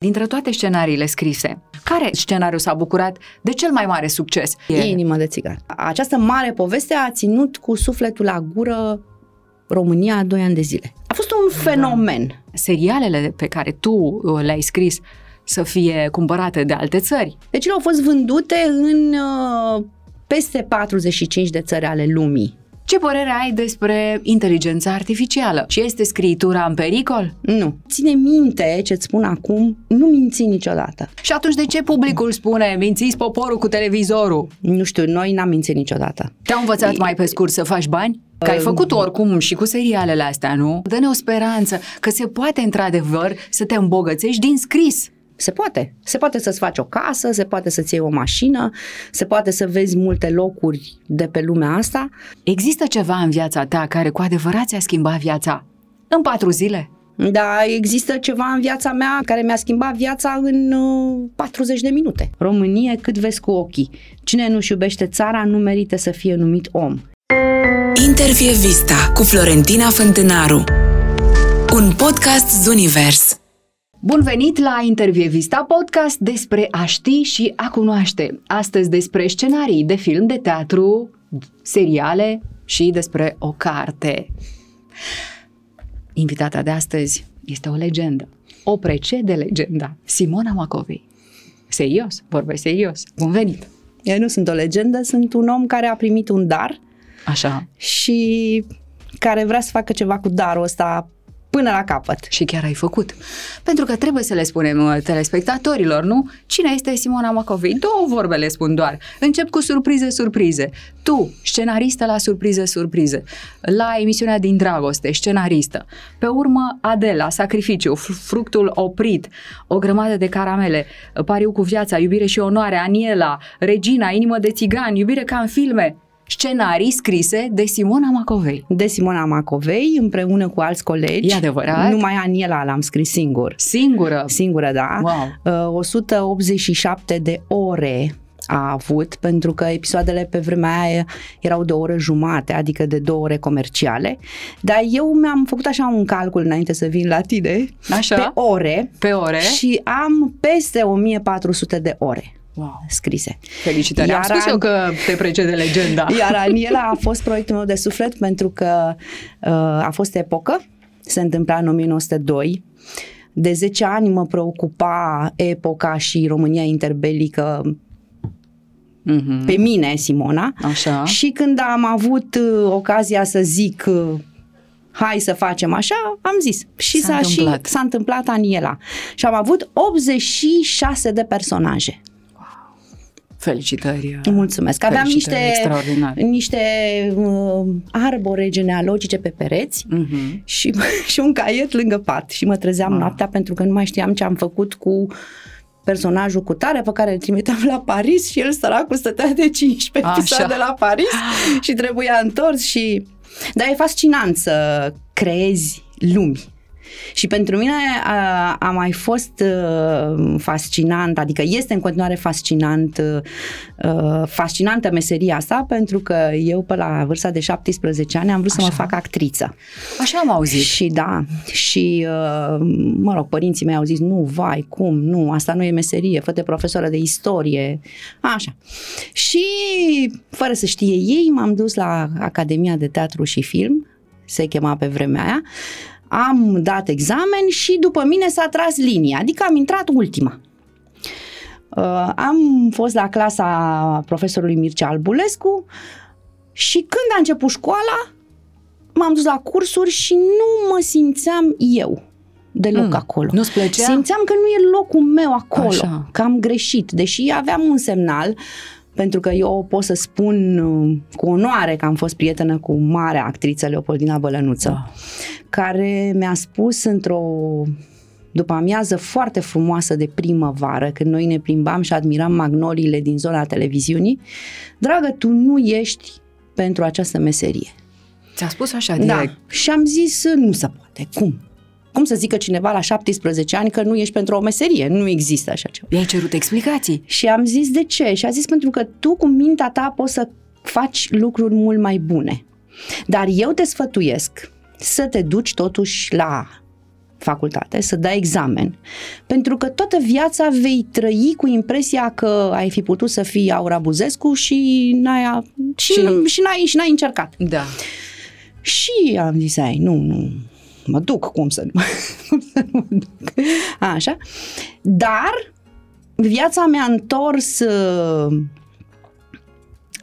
Dintre toate scenariile scrise, care scenariu s-a bucurat de cel mai mare succes? Inimă de țigar. Această mare poveste a ținut cu sufletul la gură România doi ani de zile. A fost un da. fenomen. Da. Serialele pe care tu uh, le-ai scris să fie cumpărate de alte țări. Deci ele au fost vândute în uh, peste 45 de țări ale lumii. Ce părere ai despre inteligența artificială? Și este scritura în pericol? Nu. Ține minte ce-ți spun acum, nu minți niciodată. Și atunci de ce publicul spune mințiți poporul cu televizorul? Nu știu, noi n-am mințit niciodată. Te-au învățat e... mai pe scurt să faci bani? Că ai făcut oricum și cu serialele astea, nu? Dă-ne o speranță că se poate într-adevăr să te îmbogățești din scris. Se poate. Se poate să-ți faci o casă, se poate să-ți iei o mașină, se poate să vezi multe locuri de pe lumea asta. Există ceva în viața ta care cu adevărat ți-a schimbat viața în patru zile? Da, există ceva în viața mea care mi-a schimbat viața în uh, 40 de minute. Românie cât vezi cu ochii. Cine nu-și iubește țara nu merită să fie numit om. Intervie Vista cu Florentina Fântânaru Un podcast Zunivers Bun venit la Intervievista, podcast despre a ști și a cunoaște. Astăzi despre scenarii de film, de teatru, seriale și despre o carte. Invitata de astăzi este o legendă. O precede legenda, Simona Macovei. Serios, vorbesc serios. Bun venit! Eu nu sunt o legendă, sunt un om care a primit un dar. Așa. Și care vrea să facă ceva cu darul ăsta până la capăt. Și chiar ai făcut. Pentru că trebuie să le spunem uh, telespectatorilor, nu? Cine este Simona Macovei? Două vorbe le spun doar. Încep cu surprize, surprize. Tu, scenaristă la surprize, surprize. La emisiunea din Dragoste, scenaristă. Pe urmă, Adela, Sacrificiu, Fructul oprit, o grămadă de caramele, Pariu cu viața, Iubire și onoare, Aniela, Regina, Inimă de țigan, Iubire ca în filme scenarii scrise de Simona Macovei. De Simona Macovei, împreună cu alți colegi. E adevărat? Numai Aniela l-am scris singur. Singură? Singură, da. Wow. 187 uh, de ore a avut, pentru că episoadele pe vremea aia erau de o oră jumate, adică de două ore comerciale, dar eu mi-am făcut așa un calcul înainte să vin la tine, așa? pe ore, pe ore și am peste 1400 de ore wow. scrise. Felicitări, Iar am spus an... eu că te precede legenda. Iar Aniela a fost proiectul meu de suflet pentru că uh, a fost epocă, se întâmpla în 1902, de 10 ani mă preocupa epoca și România interbelică mm-hmm. pe mine, Simona. Așa. Și când am avut uh, ocazia să zic uh, hai să facem așa, am zis. Și s-a, s-a întâmplat. Și s-a întâmplat Aniela. Și am avut 86 de personaje. Felicitări! Mulțumesc! Aveam niște, niște uh, arbore genealogice pe pereți uh-huh. și, și un caiet lângă pat și mă trezeam wow. noaptea pentru că nu mai știam ce am făcut cu personajul cu tare pe care îl trimiteam la Paris și el săracul stătea de 15 episoade la Paris și trebuia întors și... Dar e fascinant să creezi lumi și pentru mine a, a mai fost uh, fascinant, adică este în continuare fascinant, uh, fascinantă meseria asta, pentru că eu pe la vârsta de 17 ani am vrut Așa. să mă fac actriță. Așa am auzit. Și da, și uh, mă rog, părinții mei au zis, nu, vai, cum, nu, asta nu e meserie, fă profesoră de istorie, așa. Și fără să știe ei, m-am dus la Academia de Teatru și Film, se chema pe vremea aia, am dat examen și după mine s-a tras linia, adică am intrat ultima. Uh, am fost la clasa profesorului Mircea Albulescu și când a început școala, m-am dus la cursuri și nu mă simțeam eu deloc mm, acolo. Nu-ți plăcea? Simțeam că nu e locul meu acolo, Așa. că am greșit, deși aveam un semnal pentru că eu pot să spun uh, cu onoare că am fost prietenă cu marea actriță Leopoldina Bălănuță, da. care mi-a spus într-o după amiază foarte frumoasă de primăvară, când noi ne plimbam și admiram magnoliile din zona televiziunii, dragă, tu nu ești pentru această meserie. Ți-a spus așa da. direct? Da. Și am zis, nu se poate. Cum? Cum să zică cineva la 17 ani că nu ești pentru o meserie? Nu există așa ceva. I-ai cerut explicații? Și am zis de ce? Și a zis pentru că tu cu mintea ta poți să faci lucruri mult mai bune. Dar eu te sfătuiesc să te duci totuși la facultate, să dai examen, pentru că toată viața vei trăi cu impresia că ai fi putut să fii Aura Buzescu și n-ai, și, și, și, n-ai, și n-ai încercat. Da. Și am zis, ai, nu, nu, mă duc, cum să nu, cum să nu mă duc. Așa. Dar viața mi-a întors uh,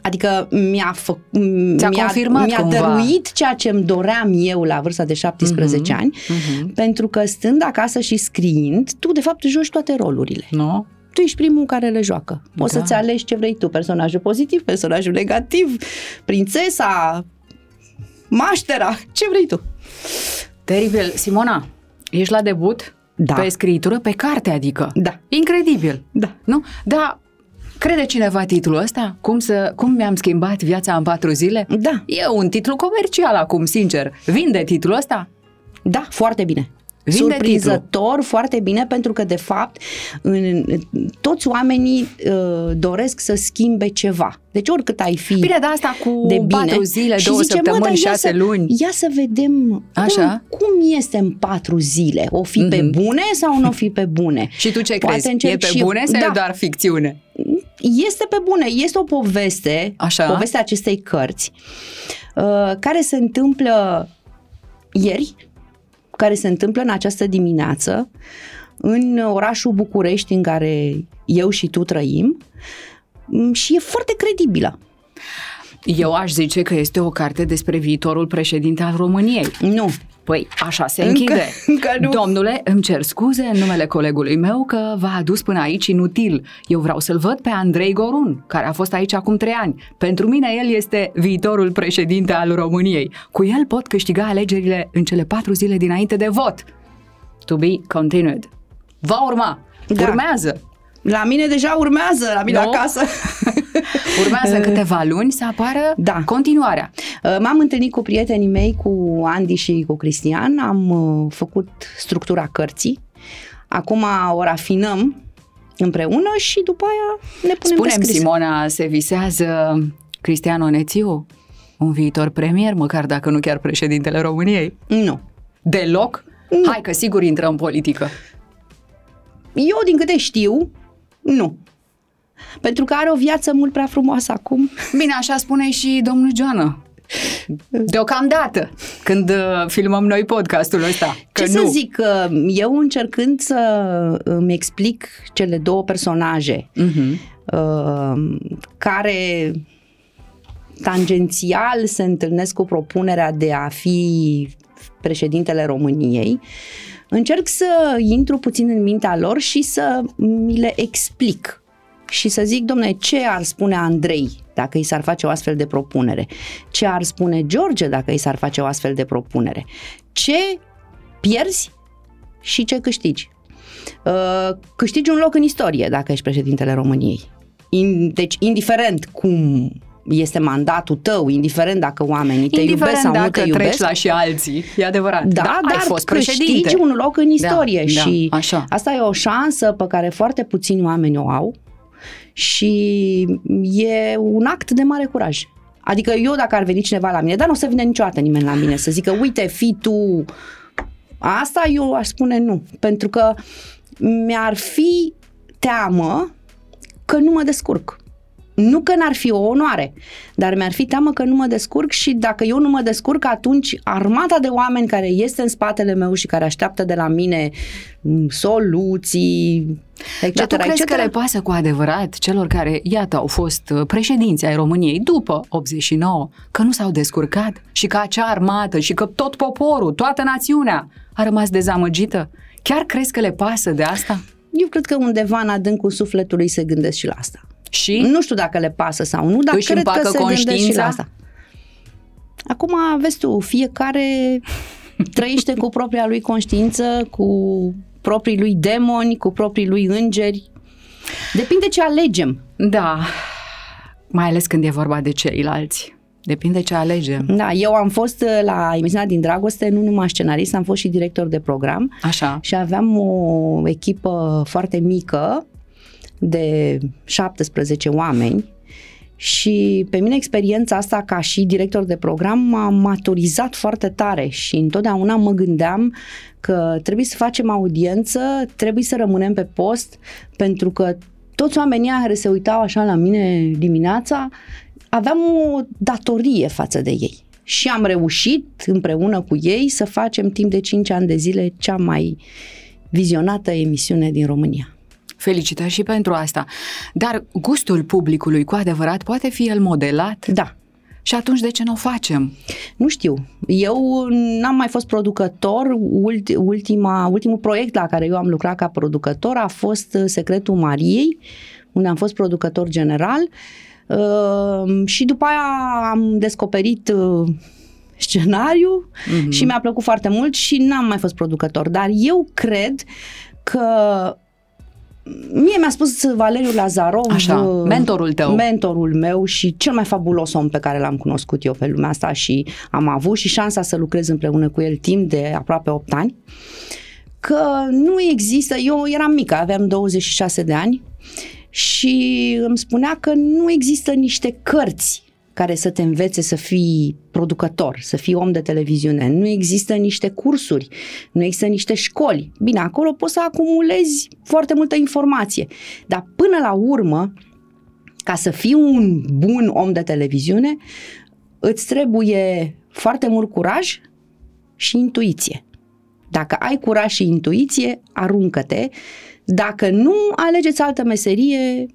Adică mi-a, fă, mi-a, confirmat mi-a dăruit ceea ce îmi doream eu la vârsta de 17 uh-huh, ani, uh-huh. pentru că stând acasă și scriind, tu de fapt joci toate rolurile. No? Tu ești primul care le joacă. Poți da. să-ți alegi ce vrei tu, personajul pozitiv, personajul negativ, prințesa, maștera, ce vrei tu. Teribil. Simona, ești la debut? Da. Pe scritură, pe carte, adică. Da. Incredibil. Da. Nu? Da, Crede cineva titlul ăsta? Cum, să, cum mi-am schimbat viața în patru zile? Da. E un titlu comercial acum, sincer. Vinde titlul ăsta? Da, foarte bine. Vinde surprinzător, titlul. foarte bine, pentru că, de fapt, în, toți oamenii uh, doresc să schimbe ceva. Deci oricât ai fi Bine, dar asta cu de bine, patru zile, două zice, săptămăni, șase ia luni. Să, ia să vedem Așa? Cum, cum este în patru zile. O fi mm-hmm. pe mhm. bune sau nu o fi pe bune? și tu ce Poate crezi? E pe bune sau da. e doar ficțiune? Este pe bune. Este o poveste, Așa? povestea acestei cărți, uh, care se întâmplă ieri, care se întâmplă în această dimineață în orașul București în care eu și tu trăim mm, și e foarte credibilă. Eu aș zice că este o carte despre viitorul președinte al României. Nu. Păi, așa se închide. Încă, încă nu. Domnule, îmi cer scuze în numele colegului meu că v-a adus până aici inutil. Eu vreau să-l văd pe Andrei Gorun, care a fost aici acum trei ani. Pentru mine el este viitorul președinte al României. Cu el pot câștiga alegerile în cele patru zile dinainte de vot. To be continued. Va urma. Da. Urmează. La mine deja urmează, la mine nu? acasă. Urmează în câteva luni să apară da. continuarea. Uh, m-am întâlnit cu prietenii mei, cu Andy și cu Cristian, am uh, făcut structura cărții. Acum o rafinăm împreună și după aia ne punem Spunem, de scris. Simona, se visează Cristian Onețiu un viitor premier, măcar dacă nu chiar președintele României? Nu. Deloc? Nu. Hai că sigur intră în politică. Eu, din câte știu, nu. Pentru că are o viață mult prea frumoasă acum. Bine, așa spune și domnul Joana. Deocamdată, când uh, filmăm noi podcastul ăsta. Că Ce nu. să zic, eu încercând să îmi explic cele două personaje uh-huh. care tangențial se întâlnesc cu propunerea de a fi președintele României, încerc să intru puțin în mintea lor și să mi le explic și să zic, domnule, ce ar spune Andrei dacă i s-ar face o astfel de propunere? Ce ar spune George dacă i s-ar face o astfel de propunere? Ce pierzi și ce câștigi? Uh, câștigi un loc în istorie dacă ești președintele României. deci, indiferent cum este mandatul tău, indiferent dacă oamenii te indiferent iubesc sau dacă nu te iubesc. treci la și alții, e adevărat. Da, da dar ai fost câștigi un loc în da, istorie da, și da, așa. asta e o șansă pe care foarte puțini oameni o au și e un act de mare curaj. Adică eu dacă ar veni cineva la mine, dar nu o să vină niciodată nimeni la mine să zică, uite, fi tu asta, eu aș spune nu. Pentru că mi-ar fi teamă că nu mă descurc. Nu că n-ar fi o onoare, dar mi-ar fi teamă că nu mă descurc și dacă eu nu mă descurc, atunci armata de oameni care este în spatele meu și care așteaptă de la mine mm, soluții, etc. Dar tu crezi etc. că le pasă cu adevărat celor care, iată, au fost uh, președinți ai României după 89, că nu s-au descurcat și că acea armată și că tot poporul, toată națiunea a rămas dezamăgită? Chiar crezi că le pasă de asta? Eu cred că undeva în adâncul sufletului se gândesc și la asta. Și? Nu știu dacă le pasă sau nu, dar Își cred că se conștiința? gândesc și la asta. Acum, vezi tu, fiecare trăiește cu propria lui conștiință, cu proprii lui demoni, cu proprii lui îngeri. Depinde ce alegem. Da, mai ales când e vorba de ceilalți. Depinde ce alegem. Da, eu am fost uh, la emisiunea din Dragoste, nu numai scenarist, am fost și director de program. Așa. Și aveam o echipă foarte mică de 17 oameni Și pe mine experiența asta ca și director de program m-a maturizat foarte tare și întotdeauna mă gândeam că trebuie să facem audiență, trebuie să rămânem pe post, pentru că toți oamenii care se uitau așa la mine dimineața aveam o datorie față de ei. Și am reușit împreună cu ei să facem timp de 5 ani de zile cea mai vizionată emisiune din România. Felicitări și pentru asta. Dar gustul publicului cu adevărat poate fi el modelat? Da. Și atunci de ce nu o facem? Nu știu. Eu n-am mai fost producător. Ultima, ultimul proiect la care eu am lucrat ca producător a fost Secretul Mariei, unde am fost producător general. Uh, și după aia am descoperit uh, scenariu mm-hmm. și mi-a plăcut foarte mult și n-am mai fost producător. Dar eu cred că Mie mi-a spus Valeriu Lazarov, Așa, mentorul tău. Mentorul meu și cel mai fabulos om pe care l-am cunoscut eu pe lumea asta și am avut și șansa să lucrez împreună cu el timp de aproape 8 ani, că nu există, eu eram mică, aveam 26 de ani și îmi spunea că nu există niște cărți care să te învețe să fii producător, să fii om de televiziune. Nu există niște cursuri, nu există niște școli. Bine, acolo poți să acumulezi foarte multă informație, dar până la urmă, ca să fii un bun om de televiziune, îți trebuie foarte mult curaj și intuiție. Dacă ai curaj și intuiție, aruncă-te. Dacă nu, alegeți altă meserie,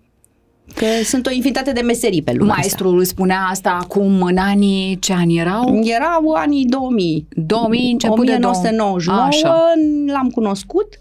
Că sunt o infinitate de meserii pe lumea Maestrul asta. spunea asta acum în anii, ce ani erau? Erau anii 2000. 2000, început 1999 de l-am cunoscut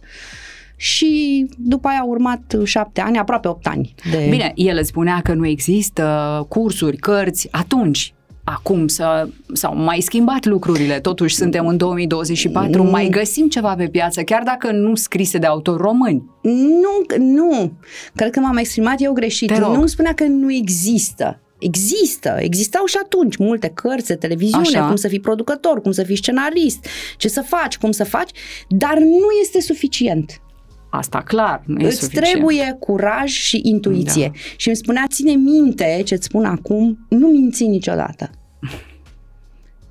și după aia au urmat șapte ani, aproape opt ani. De... Bine, el îți spunea că nu există cursuri, cărți, atunci acum să, sau mai schimbat lucrurile, totuși suntem în 2024, mm. mai găsim ceva pe piață, chiar dacă nu scrise de autori români. Nu, nu, cred că m-am exprimat eu greșit. Nu îmi spunea că nu există. Există, existau și atunci multe cărți de televiziune, Așa. cum să fii producător, cum să fii scenarist, ce să faci, cum să faci, dar nu este suficient. Asta clar, nu e Îți suficient. trebuie curaj și intuiție. Da. Și îmi spunea, ține minte ce-ți spun acum, nu minți niciodată.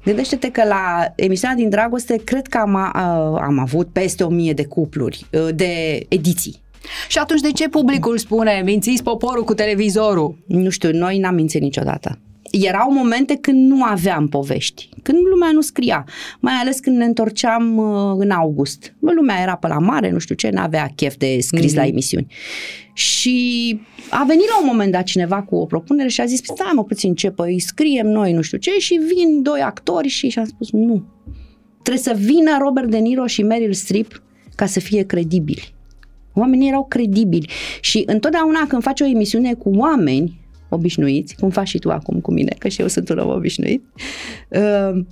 Gândește-te că la emisiunea din Dragoste cred că am, am avut peste o mie de cupluri, de ediții. Și atunci de ce publicul spune mințiți poporul cu televizorul? Nu știu, noi n-am mințit niciodată erau momente când nu aveam povești, când lumea nu scria, mai ales când ne întorceam uh, în august. Lumea era pe la mare, nu știu ce, n-avea chef de scris mm-hmm. la mhm. emisiuni. Și a venit la un moment dat cineva cu o propunere și a zis, stai mă puțin ce, păi scriem noi nu știu ce și vin doi actori și și-am spus, nu. Trebuie să vină Robert De Niro și Meryl Streep ca să fie credibili. Oamenii erau credibili și întotdeauna când faci o emisiune cu oameni, obișnuiți, cum faci și tu acum cu mine, că și eu sunt un om obișnuit, uh,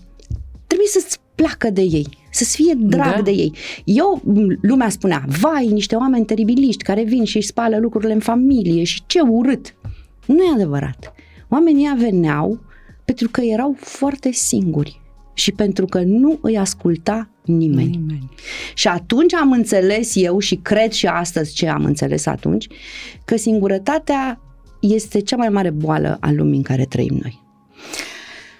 trebuie să-ți placă de ei, să-ți fie drag da. de ei. Eu, lumea spunea, vai, niște oameni teribiliști care vin și își spală lucrurile în familie și ce urât. Nu e adevărat. Oamenii veneau pentru că erau foarte singuri și pentru că nu îi asculta nimeni. nimeni. Și atunci am înțeles eu și cred și astăzi ce am înțeles atunci, că singurătatea este cea mai mare boală a lumii în care trăim noi.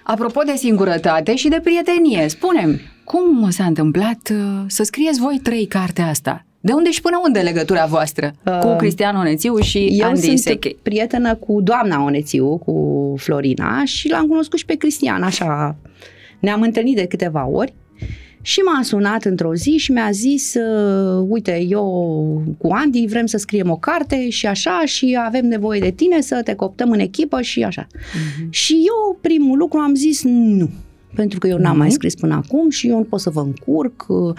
Apropo de singurătate și de prietenie, spunem, cum s-a întâmplat uh, să scrieți voi trei cartea asta? De unde și până unde legătura voastră uh, cu Cristian Onețiu și eu Andy sunt Seche? prietenă cu doamna Onețiu, cu Florina și l-am cunoscut și pe Cristian, așa. Ne-am întâlnit de câteva ori și m-a sunat într-o zi și mi-a zis, uh, uite, eu cu Andy vrem să scriem o carte și așa și avem nevoie de tine să te coptăm în echipă și așa. Uh-huh. Și eu primul lucru am zis nu, pentru că eu n-am uh-huh. mai scris până acum și eu nu pot să vă încurc. Uh,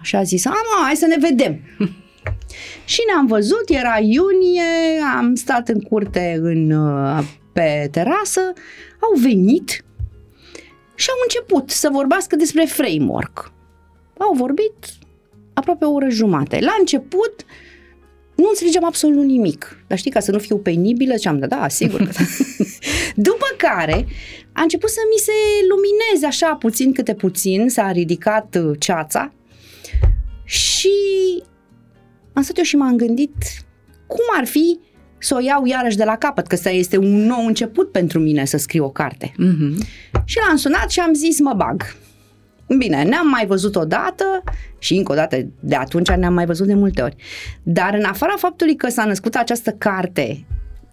și a zis, a, mă, hai să ne vedem. și ne-am văzut, era iunie, am stat în curte în, uh, pe terasă, au venit și au început să vorbească despre framework. Au vorbit aproape o oră jumate. La început nu înțelegeam absolut nimic. Dar știi, ca să nu fiu penibilă, ziceam, da, da, sigur. Da. După care a început să mi se lumineze așa puțin câte puțin, s-a ridicat uh, ceața și am stat eu și m-am gândit cum ar fi să o iau iarăși de la capăt, că ăsta este un nou început pentru mine să scriu o carte. Mhm. Și l-am sunat și am zis mă bag. Bine, ne-am mai văzut odată și încă o dată de atunci ne-am mai văzut de multe ori. Dar în afara faptului că s-a născut această carte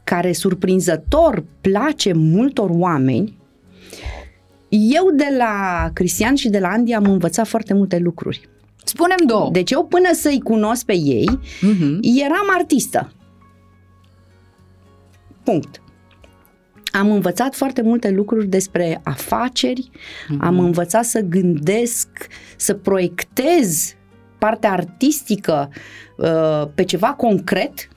care surprinzător place multor oameni, eu de la Cristian și de la Andy am învățat foarte multe lucruri. Spunem două. Deci eu până să-i cunosc pe ei, Mhm. eram artistă. Punct. Am învățat foarte multe lucruri despre afaceri, am învățat să gândesc, să proiectez partea artistică uh, pe ceva concret.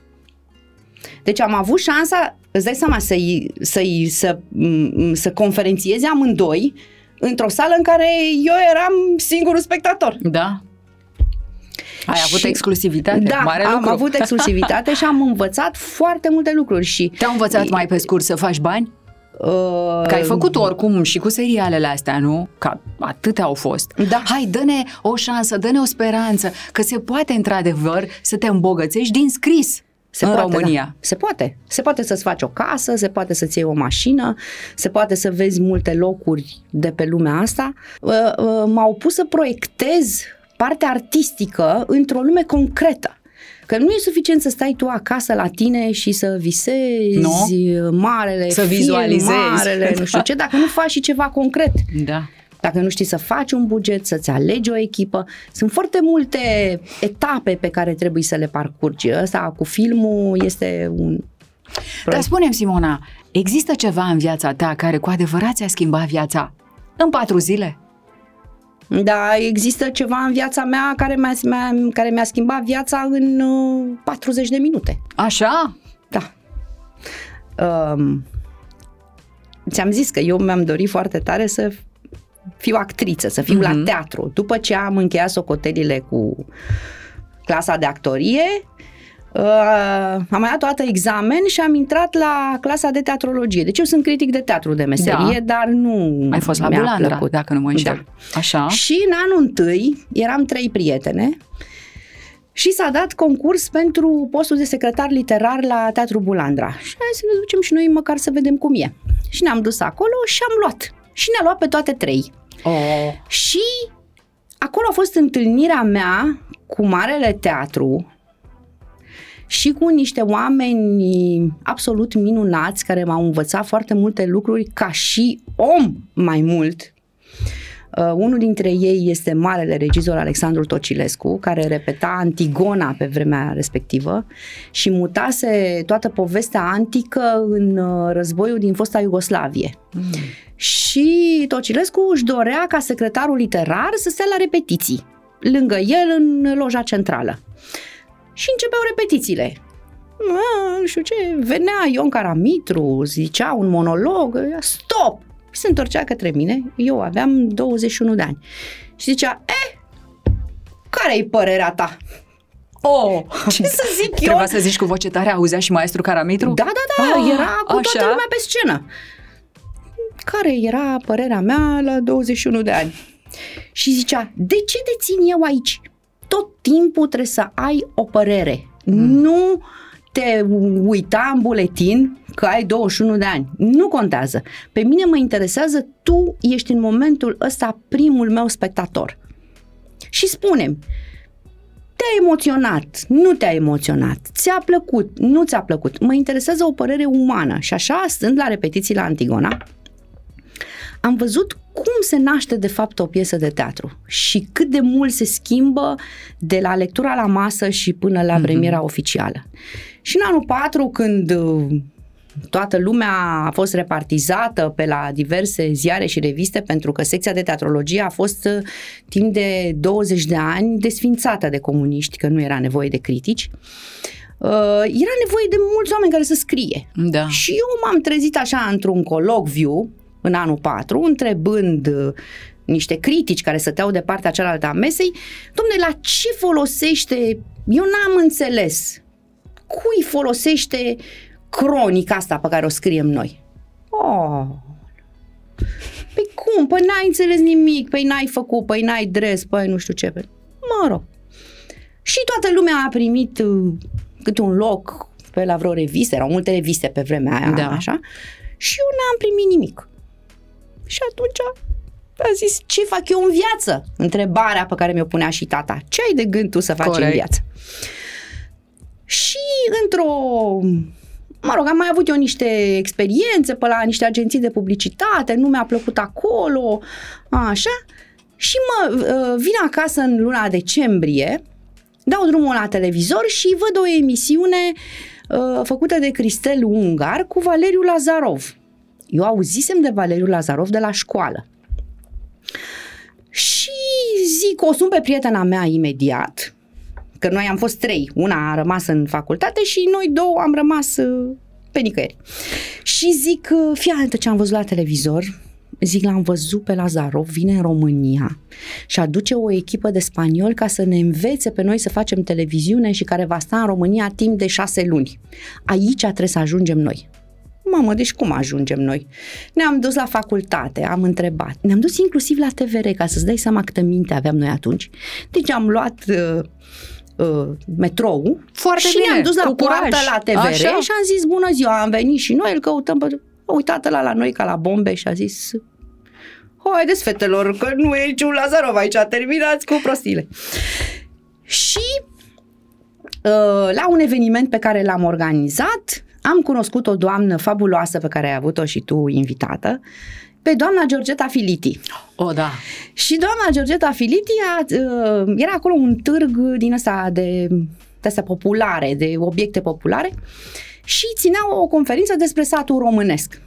Deci am avut șansa, îți dai seama, să-i, să-i, să, m- să conferențieze amândoi într-o sală în care eu eram singurul spectator. Da. Ai avut Și- exclusivitate, Da, mare am lucru. avut exclusivitate și am învățat foarte multe lucruri și Te-au învățat mai pe scurt să faci bani? uh, Că ai făcut oricum și cu serialele astea, nu? Ca atâtea au fost. Da. Hai, dă-ne o șansă, dă-ne o speranță, că se poate într-adevăr să te îmbogățești din scris se în poate, România. Da. Se poate. Se poate să-ți faci o casă, se poate să-ți iei o mașină, se poate să vezi multe locuri de pe lumea asta. Uh, uh, M-au pus să proiectez partea artistică într-o lume concretă. Că nu e suficient să stai tu acasă la tine și să visezi Nu. marele Să film, vizualizezi. marele, nu știu ce, dacă nu faci și ceva concret. Da. Dacă nu știi să faci un buget, să-ți alegi o echipă, sunt foarte multe etape pe care trebuie să le parcurgi. Ăsta cu filmul este un... Dar spune Simona, există ceva în viața ta care cu adevărat ți-a schimbat viața în patru zile? Da, există ceva în viața mea care mi-a, mi-a, care mi-a schimbat viața în uh, 40 de minute. Așa? Da. Um, ți-am zis că eu mi-am dorit foarte tare să fiu actriță, să fiu Mhm. la teatru. După ce am încheiat socotelile cu clasa de actorie, uh, am mai dat toată examen și am intrat la clasa de teatrologie. Deci eu sunt critic de teatru de meserie, dar nu Ai fost la mi-a Bulandra, plăcut. dacă nu mă înșel. Așa? Și în anul întâi eram trei prietene și s-a dat concurs pentru postul de secretar literar la Teatru Bulandra. Și hai să ne ducem și noi măcar să vedem cum e. Și ne-am dus acolo și am luat. Și ne-a luat pe toate trei. Oh. Și acolo a fost întâlnirea mea cu Marele Teatru și cu niște oameni absolut minunați care m-au învățat foarte multe lucruri ca și om mai mult. Uh, unul dintre ei este marele regizor Alexandru Tocilescu, care repeta Antigona pe vremea respectivă și mutase toată povestea antică în uh, războiul din fosta Iugoslavie. Și Tocilescu își dorea ca secretarul literar să stea la repetiții, lângă el în loja centrală. Și începeau repetițiile. A, nu știu ce, venea Ion Caramitru, zicea un monolog, stop! Și se întorcea către mine, eu aveam 21 de ani. Și zicea, e, care-i părerea ta? Oh! Ce să zic eu? Trebuia să zici cu voce tare, auzea și maestru Caramitru? Da, da, da, Ah, era cu toată așa? lumea pe scenă. Care era părerea mea la 21 de ani? Și zicea, de ce te țin eu aici? Tot timpul trebuie să ai o părere. Mm. Nu te uita în buletin că ai 21 de ani. Nu contează. Pe mine mă interesează, tu ești în momentul ăsta primul meu spectator. Și spunem, te-a emoționat, nu te-a emoționat, ți-a plăcut, nu ți-a plăcut. Mă interesează o părere umană și așa, stând la repetiții la Antigona, am văzut cum se naște de fapt o piesă de teatru și cât de mult se schimbă de la lectura la masă și până la premiera oficială. Și în anul 4, când uh, toată lumea a fost repartizată pe la diverse ziare și reviste pentru că secția de teatrologie a fost uh, timp de 20 de ani desfințată de comuniști, că nu era nevoie de critici. Uh, era nevoie de mulți oameni care să scrie. Da. Și eu m-am trezit așa într-un colocviu în anul 4, întrebând uh, niște critici care stăteau de partea cealaltă a mesei, domne, la ce folosește, eu n-am înțeles, cui folosește cronica asta pe care o scriem noi? Oh, Păi cum? Păi n-ai înțeles nimic, păi n-ai făcut, păi n-ai dres, păi nu știu ce. Mă rog. Și toată lumea a primit uh, câte un loc pe la vreo revistă, erau multe reviste pe vremea aia, da. așa, și eu n-am primit nimic. Și atunci a zis, ce fac eu în viață? Întrebarea pe care mi-o punea și tata. Ce ai de gând tu să faci Corect. în viață? Și într-o mă rog, am mai avut eu niște experiențe pe la niște agenții de publicitate, nu mi-a plăcut acolo, așa. Și mă uh, vin acasă în luna decembrie, dau drumul la televizor și văd o emisiune uh, făcută de Cristel Ungar cu Valeriu Lazarov. Eu auzisem de Valeriu Lazarov de la școală. Și zic, o sun pe prietena mea imediat, că noi am fost trei, una a rămas în facultate și noi două am rămas uh, pe nicăieri. Și zic, uh, fii atentă ce am văzut la televizor, zic, l-am văzut pe Lazarov, vine în România și aduce o echipă de spanioli ca să ne învețe pe noi să facem televiziune și care va sta în România timp de șase luni. Aici trebuie să ajungem noi. Mamă, deci cum ajungem noi? Ne-am dus la facultate, am întrebat. Ne-am dus inclusiv la TVR, ca să-ți dai seama câtă minte aveam noi atunci. Deci am luat uh, uh, metrou Foarte și bine, ne-am dus la curată la TVR Așa. și am zis bună ziua, am venit și noi, îl căutăm pe... Uitată la la noi ca la bombe și a zis haideți fetelor, că nu e niciun Lazarov aici, terminați cu prostile. Și uh, la un eveniment pe care l-am organizat, am cunoscut o doamnă fabuloasă pe care ai avut-o și tu invitată, pe doamna Georgeta Filiti. O, oh, da. Și doamna Georgeta Filiti a, uh, era acolo un târg din ăsta de, de astea populare, de obiecte populare și ținea o conferință despre satul românesc.